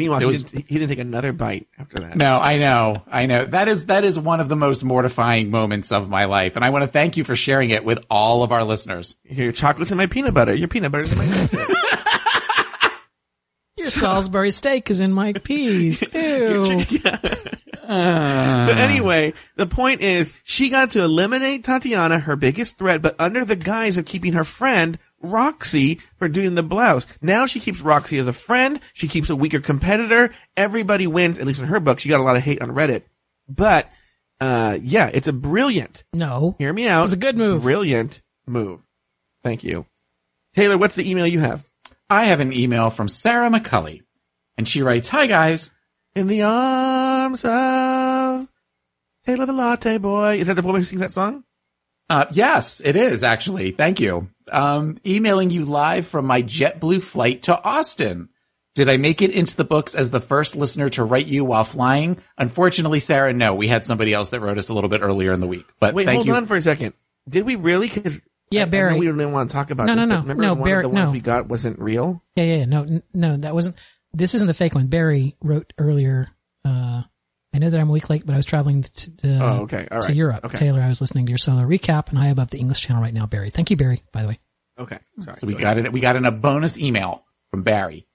Meanwhile, he, was- didn't, he didn't take another bite after that. No, I know, I know. That is that is one of the most mortifying moments of my life, and I want to thank you for sharing it with all of our listeners. Your chocolate's in my peanut butter. Your peanut butter's in my chocolate. Your Salisbury steak is in my peas. Ew. Uh. so anyway, the point is she got to eliminate Tatiana, her biggest threat, but under the guise of keeping her friend Roxxxy for doing the blouse. Now she keeps Roxxxy as a friend. She keeps a weaker competitor. Everybody wins, at least in her book. She got a lot of hate on Reddit. But, uh, yeah, it's a brilliant, No. hear me out. It's a good move. Brilliant move. Thank you. Taylor, what's the email you have? I have an email from Sarah McCulley, and she writes, "Hi guys, In the arms of Taylor the Latte Boy. Is that the woman who sings that song? Uh, yes, it is actually. Thank you. Um, emailing you live from my JetBlue flight to Austin. Did I make it into the books as the first listener to write you while flying? Unfortunately, Sarah, no. We had somebody else that wrote us a little bit earlier in the week. But Wait, thank hold you. on for a second. Did we really? Yeah, I- I know Barry. we didn't want to talk about No, this, no, but no. Remember No, one Barry- of the ones no. we got wasn't real? Yeah, yeah, yeah. No, n- no, that wasn't. This isn't the fake one. Barry wrote earlier. Uh, I know that I'm a week late, but I was traveling to, to, Oh, okay. All to. Europe. Okay. Taylor, I was listening to your solo recap and high above the English channel right now, Barry. Thank you, Barry, by the way. Okay. Sorry. So we got it. We got in a bonus email from Barry.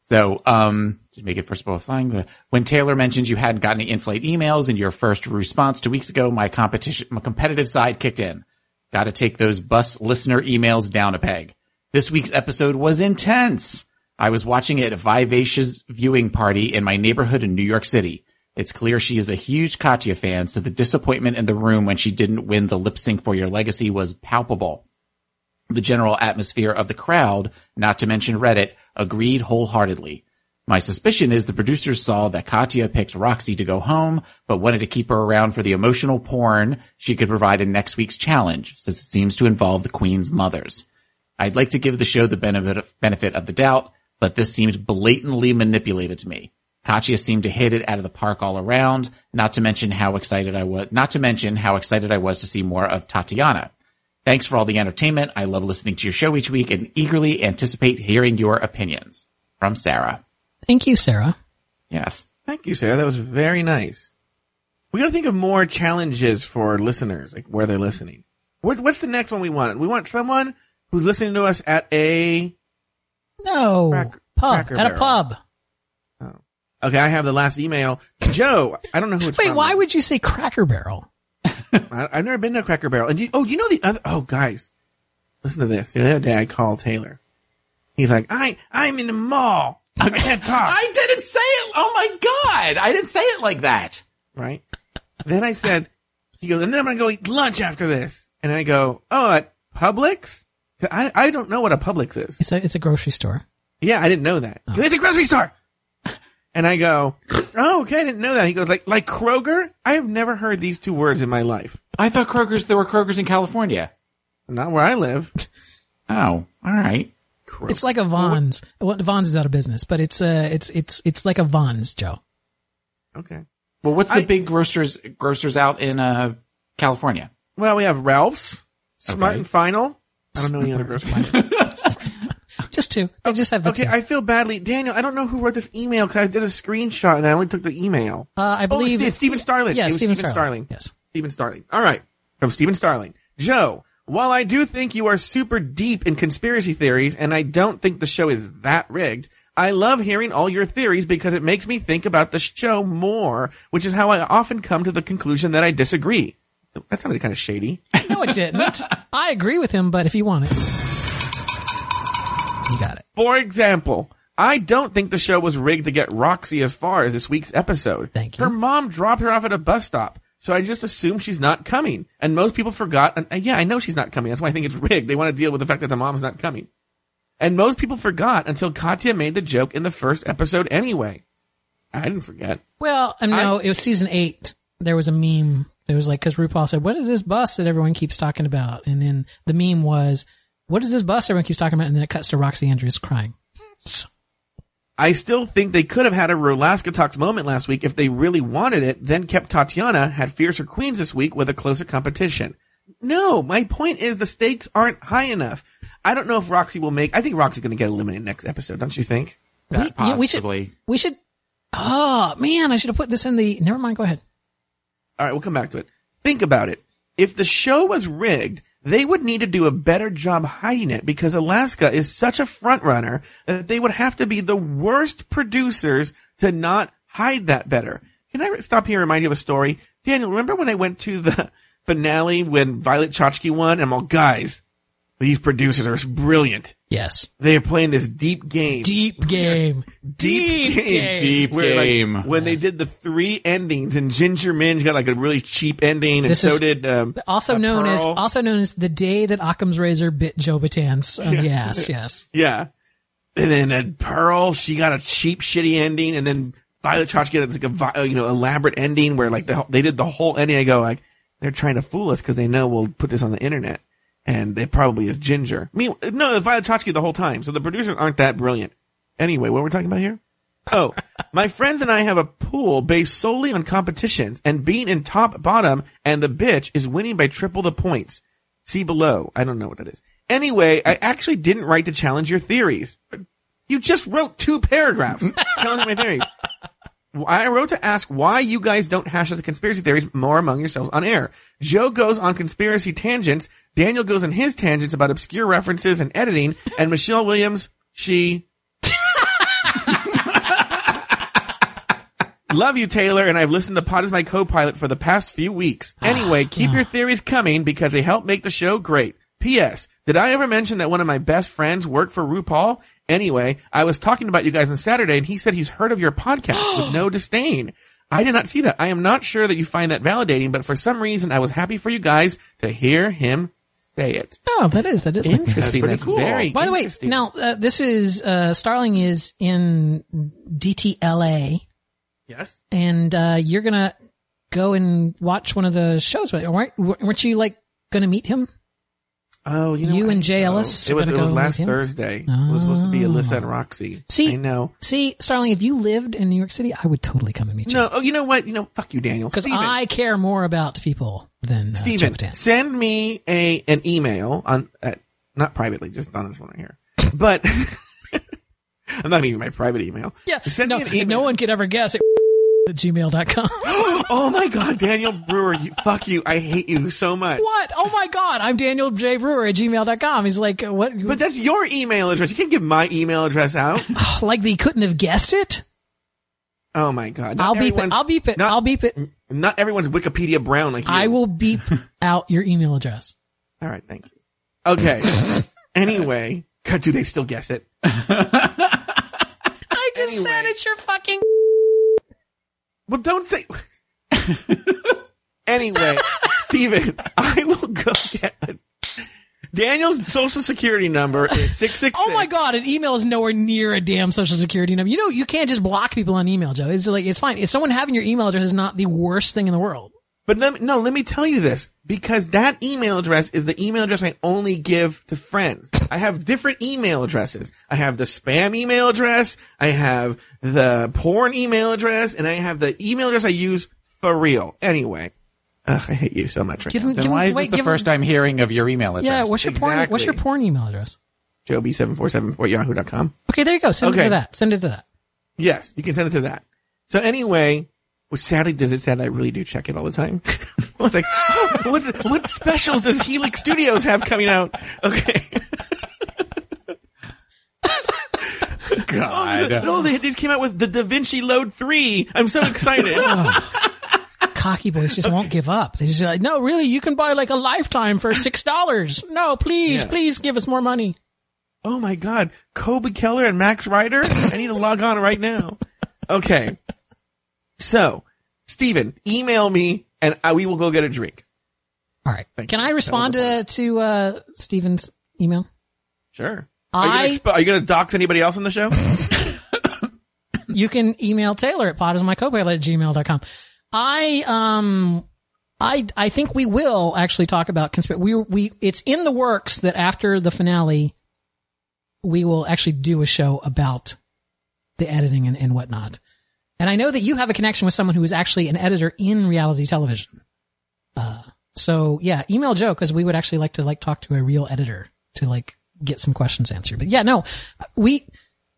So, um, to make it first of all flying, when Taylor mentioned you hadn't gotten any in-flight emails in your first response two weeks ago, my competition, my competitive side kicked in. Got to take those bus listener emails down a peg. This week's episode was intense. I was watching it at a Vivacious viewing party in my neighborhood in New York City. It's clear she is a huge Katya fan, so the disappointment in the room when she didn't win the lip sync for your legacy was palpable the general atmosphere of the crowd, not to mention Reddit, agreed wholeheartedly. My suspicion is the producers saw that Katya picked Roxxxy to go home, but wanted to keep her around for the emotional porn she could provide in next week's challenge, since it seems to involve the queen's mothers. I'd like to give the show the benefit of the doubt, but this seemed blatantly manipulated to me. Katya seemed to hit it out of the park all around, not to mention how excited I was, not to mention how excited I was to see more of Tatiana. Thanks for all the entertainment. I love listening to your show each week and eagerly anticipate hearing your opinions. From Sarah. Thank you, Sarah. Yes. Thank you, Sarah. That was very nice. We got to think of more challenges for listeners, like where they're listening. What's, what's the next one we want? We want someone who's listening to us at a. No. Crack- pub. Cracker At a pub. Okay, I have the last email. Joe, I don't know who it's Wait, from. why would you say Cracker Barrel? I, I've never been to a Cracker Barrel. And you, oh, you know the other, oh guys, listen to this. The other day I called Taylor. He's like, I, I'm in the mall. I can't talk. I didn't say it. Oh my God. I didn't say it like that. right? Then I said, he goes, and then I'm going to go eat lunch after this. And I go, oh, at Publix? I, I don't know what a Publix is. It's a it's a grocery store. Yeah, I didn't know that. Goes, It's a grocery store. And I go, oh, okay, I didn't know that. He goes, like, like Kroger? I have never heard these two words in my life. I thought Kroger's, there were Kroger's in California. Not where I live. Oh, all right. It's like a Vons. Well, Vons is out of business, but it's uh it's it's it's like a Vons, Joe. Okay. Well, what's the I- big grocers, grocers out in, uh, California? Well, we have Ralph's, Smart Okay. and Final. I don't know any other grocery stores. Just two. They just have the Okay, two. I feel badly. Daniel, I don't know who wrote this email because I did a screenshot and I only took the email. uh, I believe oh, it's Stephen Starling. Yeah, it was Stephen Stephen Starling. Starling. Yes. Stephen Starling. All right. From Stephen Starling. Joe, while I do think you are super deep in conspiracy theories and I don't think the show is that rigged, I love hearing all your theories because it makes me think about the show more, which is how I often come to the conclusion that I disagree. That sounded kind of shady. No, it didn't. I agree with him, but if you want it, you got it. For example, I don't think the show was rigged to get Roxxxy as far as this week's episode. Thank you. Her mom dropped her off at a bus stop, so I just assume she's not coming. And most people forgot, and uh, yeah, I know she's not coming. That's why I think it's rigged. They want to deal with the fact that the mom's not coming. And most people forgot until Katya made the joke in the first episode anyway. I didn't forget. Well, uh, no, it was season eight. There was a meme. There was like, cause RuPaul said, what is this bus that everyone keeps talking about? And then the meme was, what is this bus everyone keeps talking about? And then it cuts to Roxxxy Andrews crying. So, I still think they could have had a Rolaskatox moment last week if they really wanted it, then kept Tatiana, had Fiercer Queens this week with a closer competition. No, my point is the stakes aren't high enough. I don't know if Roxxxy will make, I think Roxxxy's gonna get eliminated next episode, don't you think? That we, we should, possibly. we should, oh man, I should have put this in the, never mind, go ahead. All right, we'll come back to it. Think about it. If the show was rigged, they would need to do a better job hiding it because Alaska is such a front runner that they would have to be the worst producers to not hide that better. Can I stop here and remind you of a story? Daniel, remember when I went to the finale when Violet Chachki won? And I'm all, guys, these producers are brilliant. Yes. They are playing this deep game. Deep game. Deep, game. Deep Where, like, game. when they did the three endings and Ginger Minge got like a really cheap ending and This so is did, um, Also uh, known as, also known as the day that Occam's razor bit Joe Batan's. Uh, Yes, yes. Yeah. And then uh, Pearl, she got a cheap, shitty ending, and then Violet Chachki got like a uh, you know elaborate ending where like the they did the whole ending. I go like they're trying to fool us because they know we'll put this on the internet, and it probably is Ginger. I mean, no, it's Violet the whole time, so the producers aren't that brilliant. Anyway, what were we talking about here? Oh, my friends and I have a pool based solely on competitions and being in top bottom and the bitch is winning by triple the points. See below. I don't know what that is. Anyway, I actually didn't write to challenge your theories. You just wrote two paragraphs challenging my theories. I wrote to ask why you guys don't hash out the conspiracy theories more among yourselves on air. Joe goes on conspiracy tangents, Daniel goes on his tangents about obscure references and editing, and Michelle Williams, she Love you, Taylor, and I've listened to Pod as my co-pilot for the past few weeks. Ah, anyway, keep your theories coming because they help make the show great. P.S. Did I ever mention that one of my best friends worked for RuPaul? Anyway, I was talking about you guys on Saturday and he said he's heard of your podcast with no disdain. I did not see that. I am not sure that you find that validating, but for some reason I was happy for you guys to hear him say it. Oh, that is, that is Interesting. pretty That's cool. very By the way, now uh, this is uh, Starling is in DTLA, Yes. and uh, you're gonna go and watch one of the shows. right? Weren't weren't you like gonna meet him? Oh, you know You and Jay Oh, Ellis It was, it was last? Thursday. It was supposed to be Alyssa and Roxxxy. See, I know. See, Starling, if you lived in New York City, I would totally come and meet you. No, oh, you know what? You know, fuck you, Daniel. because I care more about people than uh, Steven, send me a an email on uh, not privately, just on this one right here. But I'm not even my private email. Yeah, send no, me an email. no one could ever guess it at gmail.com. oh my god, Daniel Brewer, you, fuck you. I hate you so much. what? Oh my God, I'm Daniel J. Brewer at gmail.com. He's like, uh, what? But that's your email address. You can't give my email address out. like they couldn't have guessed it? Oh my god. Not I'll beep it. I'll beep it. Not, I'll beep it. not everyone's Wikipedia brown like you. I will beep out your email address. All right, thank you. Okay. anyway, God, do they still guess it? I just said it's your fucking. Well, don't say. anyway, Steven, I will go get a... Daniel's social security number is six six. Oh my God, an email is nowhere near a damn social security number. You know, you can't just block people on email, Joe. It's like, it's fine. If someone having your email address is not the worst thing in the world. But let me, no, let me tell you this because that email address is the email address I only give to friends. I have different email addresses. I have the spam email address. I have the porn email address and I have the email address I use for real. Anyway, ugh, I hate you so much right Give now. him, Then give him, why is wait, this the first him, time hearing of your email address? Yeah, what's your porn, what's your porn email address? Joby7474 yahoo.com. Okay, there you go. Send it to that. Send it to that. Yes, you can send it to that. So anyway, which sadly does it sad I really do check it all the time. Like, oh, what what specials does Helix Studios have coming out? Okay. God. Oh, no, they just came out with the Da Vinci Load 3. I'm so excited. Cocky boys just won't give up. They're just like, no, really, you can buy like a lifetime for six dollars. No, please, Yeah. please give us more money. oh my god. Kobe Keller and Max Ryder? I need to log on right now. Okay. So, Steven, email me and I, we will go get a drink. All right. Thank Can you. I respond to, to, uh, Steven's email? Sure. Are you, I- are you gonna dox anybody else on the show? you can email Taylor at podismycopilot at gmail.com. I, um, I, I think we will actually talk about conspiracy. We, we, it's in the works that after the finale, we will actually do a show about the editing and, and whatnot. And I know that you have a connection with someone who is actually an editor in reality television. Uh, so yeah, email Joe because we would actually like to like talk to a real editor to like get some questions answered. But yeah, no, we,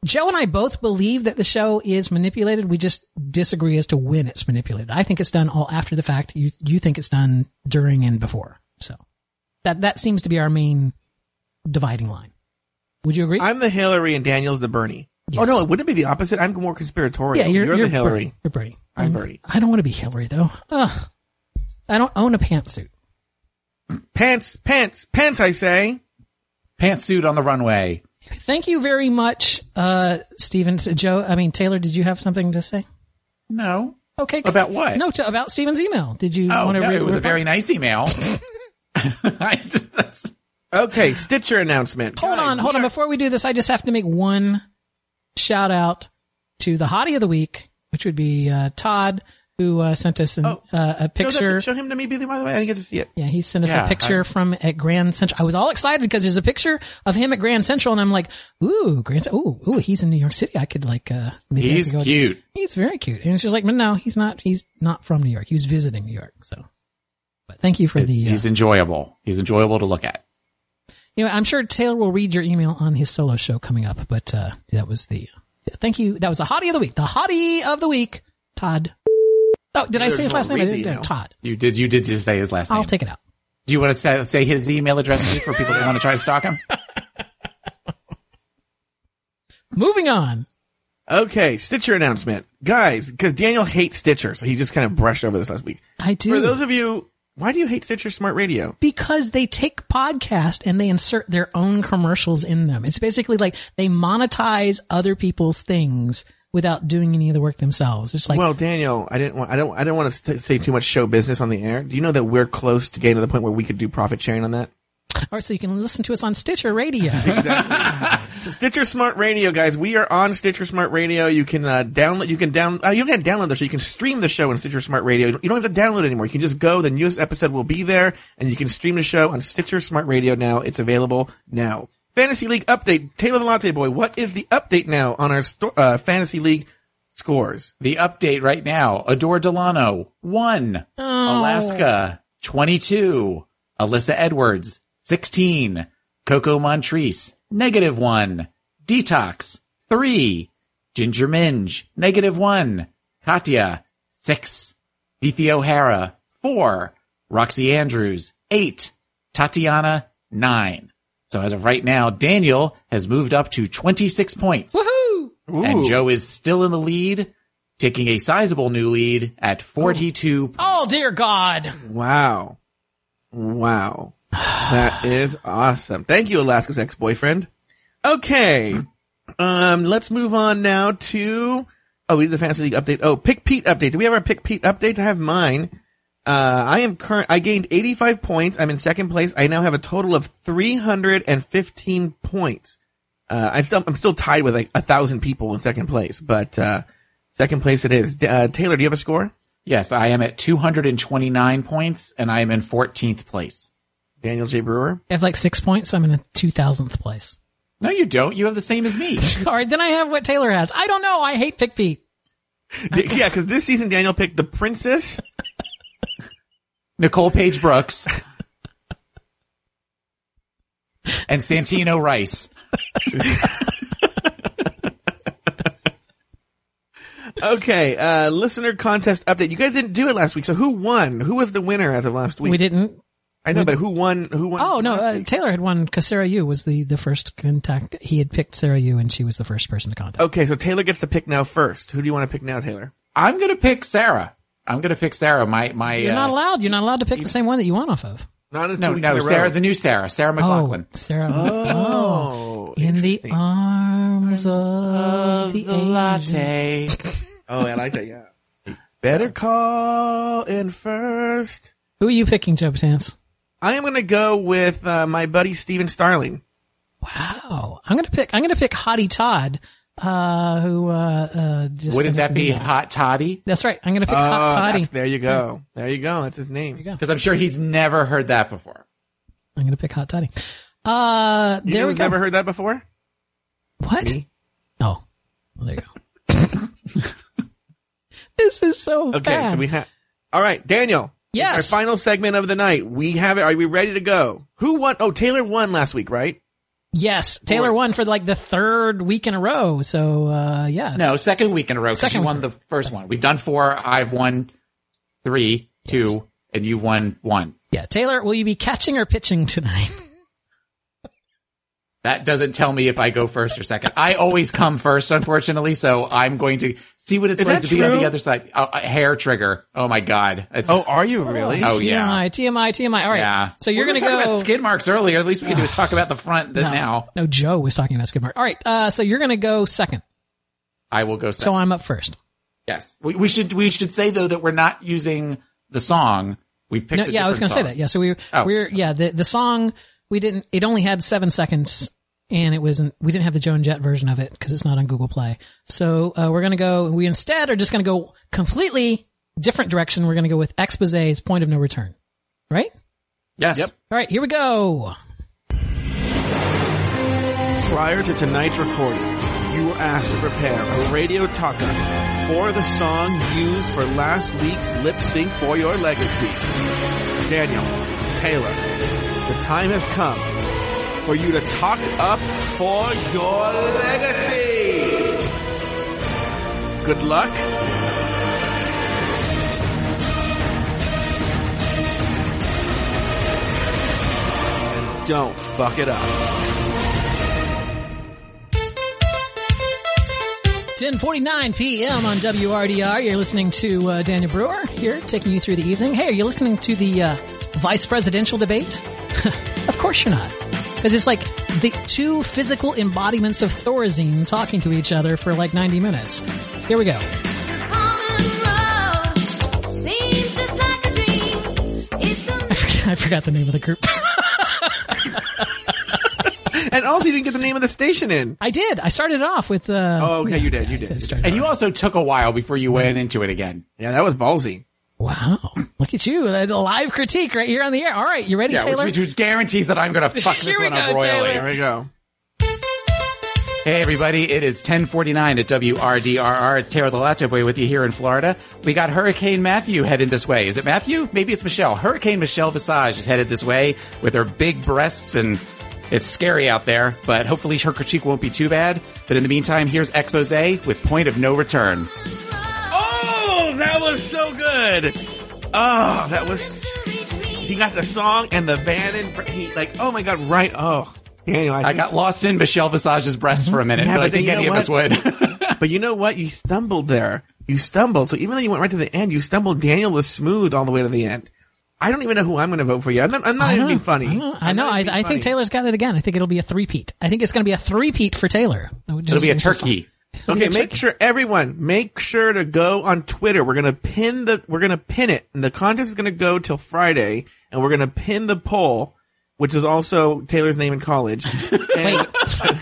Joe and I both believe that the show is manipulated. We just disagree as to when it's manipulated. I think it's done all after the fact. You you think it's done during and before. So that that seems to be our main dividing line. Would you agree? I'm the Hillary and Daniel's the Bernie. Oh no, it wouldn't be the opposite? I'm more conspiratorial. yeah, you're, the you're Hillary. Bernie. You're Bernie. I'm Bernie. I don't want to be Hillary though. Ugh. I don't own a pantsuit. Pants, pants, pants. I say. Pantsuit on the runway. Thank you very much, uh, Steven. Joe, I mean, Taylor, did you have something to say? No. Okay. good. About what? No, to, about Steven's email. Did you Oh, want to no, read it was a very nice email. I just- that's- Okay, Stitcher announcement. Hold Guys, on, hold we on. are- Before we do this, I just have to make one shout out to the hottie of the week, which would be uh, Todd, who uh, sent us an, Oh. uh, a picture. Show him to me, Billy. By the way, I didn't get to see it. Yeah, he sent us Yeah, a picture I- from at Grand Central. I was all excited because there's a picture of him at Grand Central, and I'm like, ooh, Grand, ooh, ooh, he's in New York City. I could like, uh, maybe I He's could go- cute. He's very cute. And she's like, but no, he's not. He's not from New York. He was visiting New York. So, but thank you for It's- the. Uh, he's enjoyable. He's enjoyable to look at. You know, I'm sure Taylor will read your email on his solo show coming up. But uh, that was the. yeah, thank you. That was the hottie of the week. The hottie of the week, Todd. Oh, did I say his last name? I didn't. email. Todd. You did. You did just say his last name. I'll take it out. Do you want to say, say his email address for people that want to try to stalk him? Moving on. Okay, Stitcher announcement, guys. Because Daniel hates Stitcher, so he just kind of brushed over this last week. I do. For those of you, why do you hate Stitcher Smart Radio? because they take podcast and they insert their own commercials in them. It's basically like they monetize other people's things without doing any of the work themselves. It's like, well, Daniel, I didn't want, I don't, I don't want to say too much show business on the air. Do you know that we're close to getting to the point where we could do profit sharing on that? All right, so you can listen to us on Stitcher Radio. So Stitcher Smart Radio, guys, we are on Stitcher Smart Radio. You can uh, download, you can down, uh, you can download the show. You can stream the show on Stitcher Smart Radio. You don't have to download it anymore. You can just go. The newest episode will be there, and you can stream the show on Stitcher Smart Radio now. It's available now. Fantasy League update. Taylor the Latte Boy, what is the update now on our sto- uh, Fantasy League scores? The update right now. Adore Delano, one. Alaska, 22. Alyssa Edwards, 16. Coco Montrese, negative one. Detox, three. Ginger Minge, negative one. Katya, six. Phi Phi O'Hara, four. Roxxxy Andrews, eight. Tatiana, nine. So as of right now, Daniel has moved up to 26 points. Woohoo! And Joe is still in the lead, taking a sizable new lead at 42 points. Oh dear God. Wow. Wow. That is awesome. Thank you, Alaska's ex-boyfriend. Okay. Um, let's move on now to, oh, we did the Fantasy League update. Oh, Pick Pete update. Do we have our Pick Pete update? I have mine. Uh, I am current, I gained 85 points. I'm in second place. I now have a total of 315 points. Uh, I'm still, I'm still tied with like a thousand people in second place, but, uh, second place it is. Uh, Taylor, do you have a score? Yes, I am at 229 points and I am in 14th place. Daniel J. Brewer? I have like six points. I'm in a 2000th place. No, you don't. You have the same as me. All right, then I have what Taylor has. I don't know. I hate Pick Pete. D- yeah, because this season Daniel picked the princess. Nicole Paige Brooks and Santino Rice. Okay, uh, listener contest update. You guys didn't do it last week, so who won? Who was the winner as of last week? We didn't. I know, but who won? Who won? Oh no, uh. Taylor had won because Sarah Yu was the the first contact. He had picked Sarah Yu, and she was the first person to contact. Okay, so Taylor gets to pick now first. Who do you want to pick now, Taylor? I'm going to pick Sarah. I'm going to pick Sarah. My, my, You're uh, not allowed. You're not allowed to pick the same one that you won off of. Not no, no, Sarah, the new Sarah, Sarah McLaughlin. Oh, Sarah. Oh, in the arms of the, latte. Oh, I like that. Yeah. Better call in first. Who are you picking, Joe Chance? I am going to go with uh, my buddy Steven Starling. Wow, I'm gonna pick. I'm gonna pick Hottie Todd, uh, who uh, uh, just Wouldn't that be an. Hot Toddy? That's right. I'm gonna pick Oh, Hot Toddy. there you go. There you go. That's his name. There you go. Because I'm sure he's never heard that before. I'm gonna pick Hot Toddy. Uh, You there know who's never heard that before? what? Me. Oh, well, there you go. this is so Okay, bad. so we have. All right, Daniel. Yes. Our final segment of the night. We have it. Are we ready to go? Who won? Oh, Taylor won last week, right? Yes, Taylor won for like the third week in a row. So uh, yeah, No, second week in a row because Second you won the first one. We've done four. I've won three, two, and you won one. yeah. Taylor, will you be catching or pitching tonight? That doesn't tell me if I go first or second. I always come first, unfortunately, so I'm going to see what it's Is like that to be on the other side. Oh, a hair trigger. Oh my god. It's, Oh, are you really? Oh, yeah. TMI, TMI, TMI. All right. yeah. So you're We were gonna talking go. about skid marks earlier. At least we can do is talk about the front than no, now. no, Joe was talking about skid mark. All right. Uh, so you're gonna go second. I will go second. So I'm up first. yes. We, we should we should say though that we're not using the song. We've picked No, a yeah, I was going gonna say that. Yeah. So we were, Oh. we're yeah the the song we didn't it only had seven seconds and it wasn't we didn't have the Joan Jett version of it because it's not on Google Play. So uh, we're gonna go. We instead are just gonna go completely different direction. We're gonna go with Expose's Point of No Return. Right. Yes. Yep. All right. Here we go. Prior to tonight's recording, you were asked to prepare a radio talk-up for the song used for last week's lip sync for your legacy. Daniel, Taylor, the time has come for you to talk up for your legacy. Good luck. Don't fuck it up. 10:49 p.m. on WRDR. You're listening to uh, Daniel Brewer here, taking you through the evening. Hey, are you listening to the uh, vice presidential debate? of course you're not, because it's like the two physical embodiments of Thorazine talking to each other for like 90 minutes. Here we go. I forgot, I forgot the name of the group. And also, you didn't get the name of the station in. I did. I started it off with. Uh, Oh, okay, you did. You I did. did. And it you also took a while before you went into it again. Yeah, that was ballsy. Wow, look at you! A live critique right here on the air. All right, you ready, Yeah, Taylor? which, which guarantees that I'm going to fuck this one up royally. Taylor. There we go. Hey everybody, it is 1049 at WRDRR. It's Taylor the Latte Boy with you here in Florida. We got Hurricane Matthew headed this way. Is it Matthew? Maybe it's Michelle. Hurricane Michelle Visage is headed this way with her big breasts and it's scary out there, but hopefully her critique won't be too bad. But in the meantime, here's Expose with Point of No Return. That was so good. Oh, that was. He got the song and the band and he like. Oh my god! Right. Oh, Daniel. I, I got lost in Michelle Visage's breasts for a minute, Yeah, but I but then think any of us would. But you know what? You stumbled there. You stumbled. So even though you went right to the end, you stumbled. Daniel was smooth all the way to the end. I don't even know who I'm going to vote for yet. I'm not, I'm not I even know. being funny. I know. I, I'm know. I, I think Taylor's got it again. I think it'll be a three-peat. I think it's going to be a three-peat for Taylor. It'll be a turkey. Okay, make sure everyone make sure to go on Twitter. We're gonna pin the we're gonna pin it, and the contest is gonna go till Friday, and we're gonna pin the poll, which is also Taylor's name in college. Wait,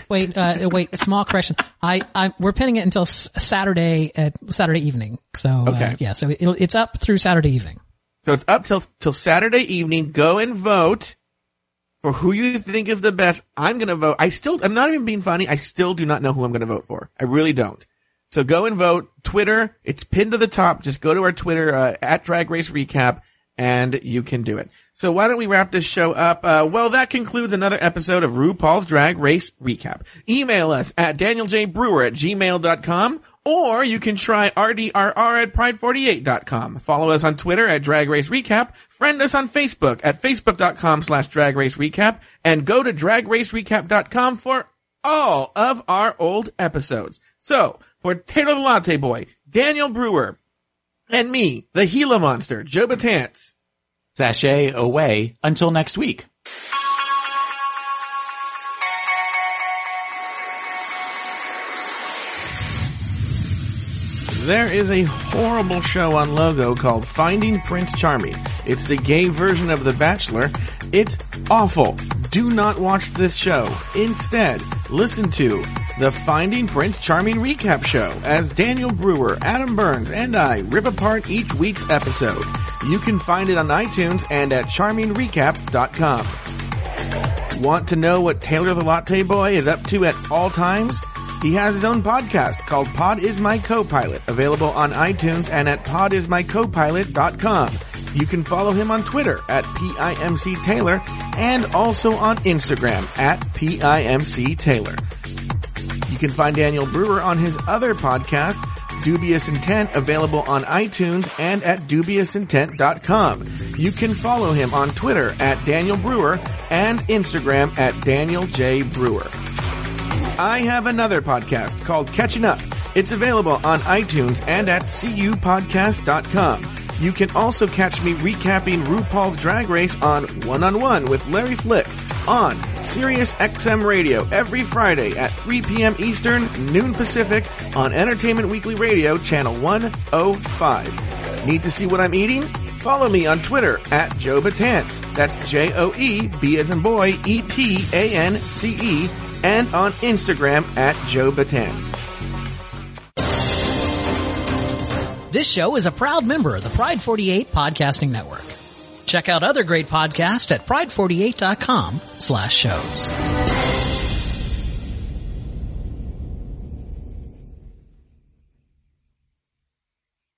wait, uh, wait. Small correction. I, I, we're pinning it until s- Saturday at Saturday evening. So, uh, Okay. yeah. So it'll, it's up through Saturday evening. So it's up till till Saturday evening. Go and vote for who you think is the best. I'm gonna vote. I still, I'm not even being funny. I still do not know who I'm gonna vote for. I really don't. So go and vote. Twitter, it's pinned to the top. Just go to our Twitter uh, at Drag Race Recap, and you can do it. So why don't we wrap this show up? Uh, well, that concludes another episode of RuPaul's Drag Race Recap. Email us at danieljbrewer at gmail.com or you can try RDRR at pride48.com. Follow us on Twitter at Drag Race Recap. Friend us on Facebook at facebook.com slash Drag Race Recap and go to dragracerecap.com for all of our old episodes. So, for Taylor the Latte Boy, Daniel Brewer, and me, the Gila Monster, Joe Betance. Sashay away until next week. There is a horrible show on Logo called Finding Prince Charming. It's the gay version of The Bachelor. It's awful. Do not watch this show. Instead, listen to the Finding Prince Charming recap show as Daniel Brewer, Adam Burns, and I rip apart each week's episode. You can find it on iTunes and at charmingrecap.com. Want to know what Taylor the Latte Boy is up to at all times? He has his own podcast called Pod Is My Co-Pilot, available on iTunes and at podismycopilot.com. You can follow him on Twitter at PIMC Taylor and also on Instagram at PIMC Taylor. You can find Daniel Brewer on his other podcast, Dubious Intent, available on iTunes and at dubiousIntent.com. You can follow him on Twitter at Daniel Brewer and Instagram at Daniel J. Brewer. I have another podcast called Catching Up. It's available on iTunes and at cupodcast.com. You can also catch me recapping RuPaul's Drag Race on One on One with Larry Flick on Sirius XM Radio every Friday at 3 p.m. Eastern, noon Pacific on Entertainment Weekly Radio, channel 105. Need to see what I'm eating? Follow me on Twitter at Joe Betance. That's J-O-E-B as in boy, E-T-A-N-C-E, and on Instagram at Joe Betance. This show is a proud member of the Pride 48 Podcasting Network. Check out other great podcasts at pride48.com slash shows.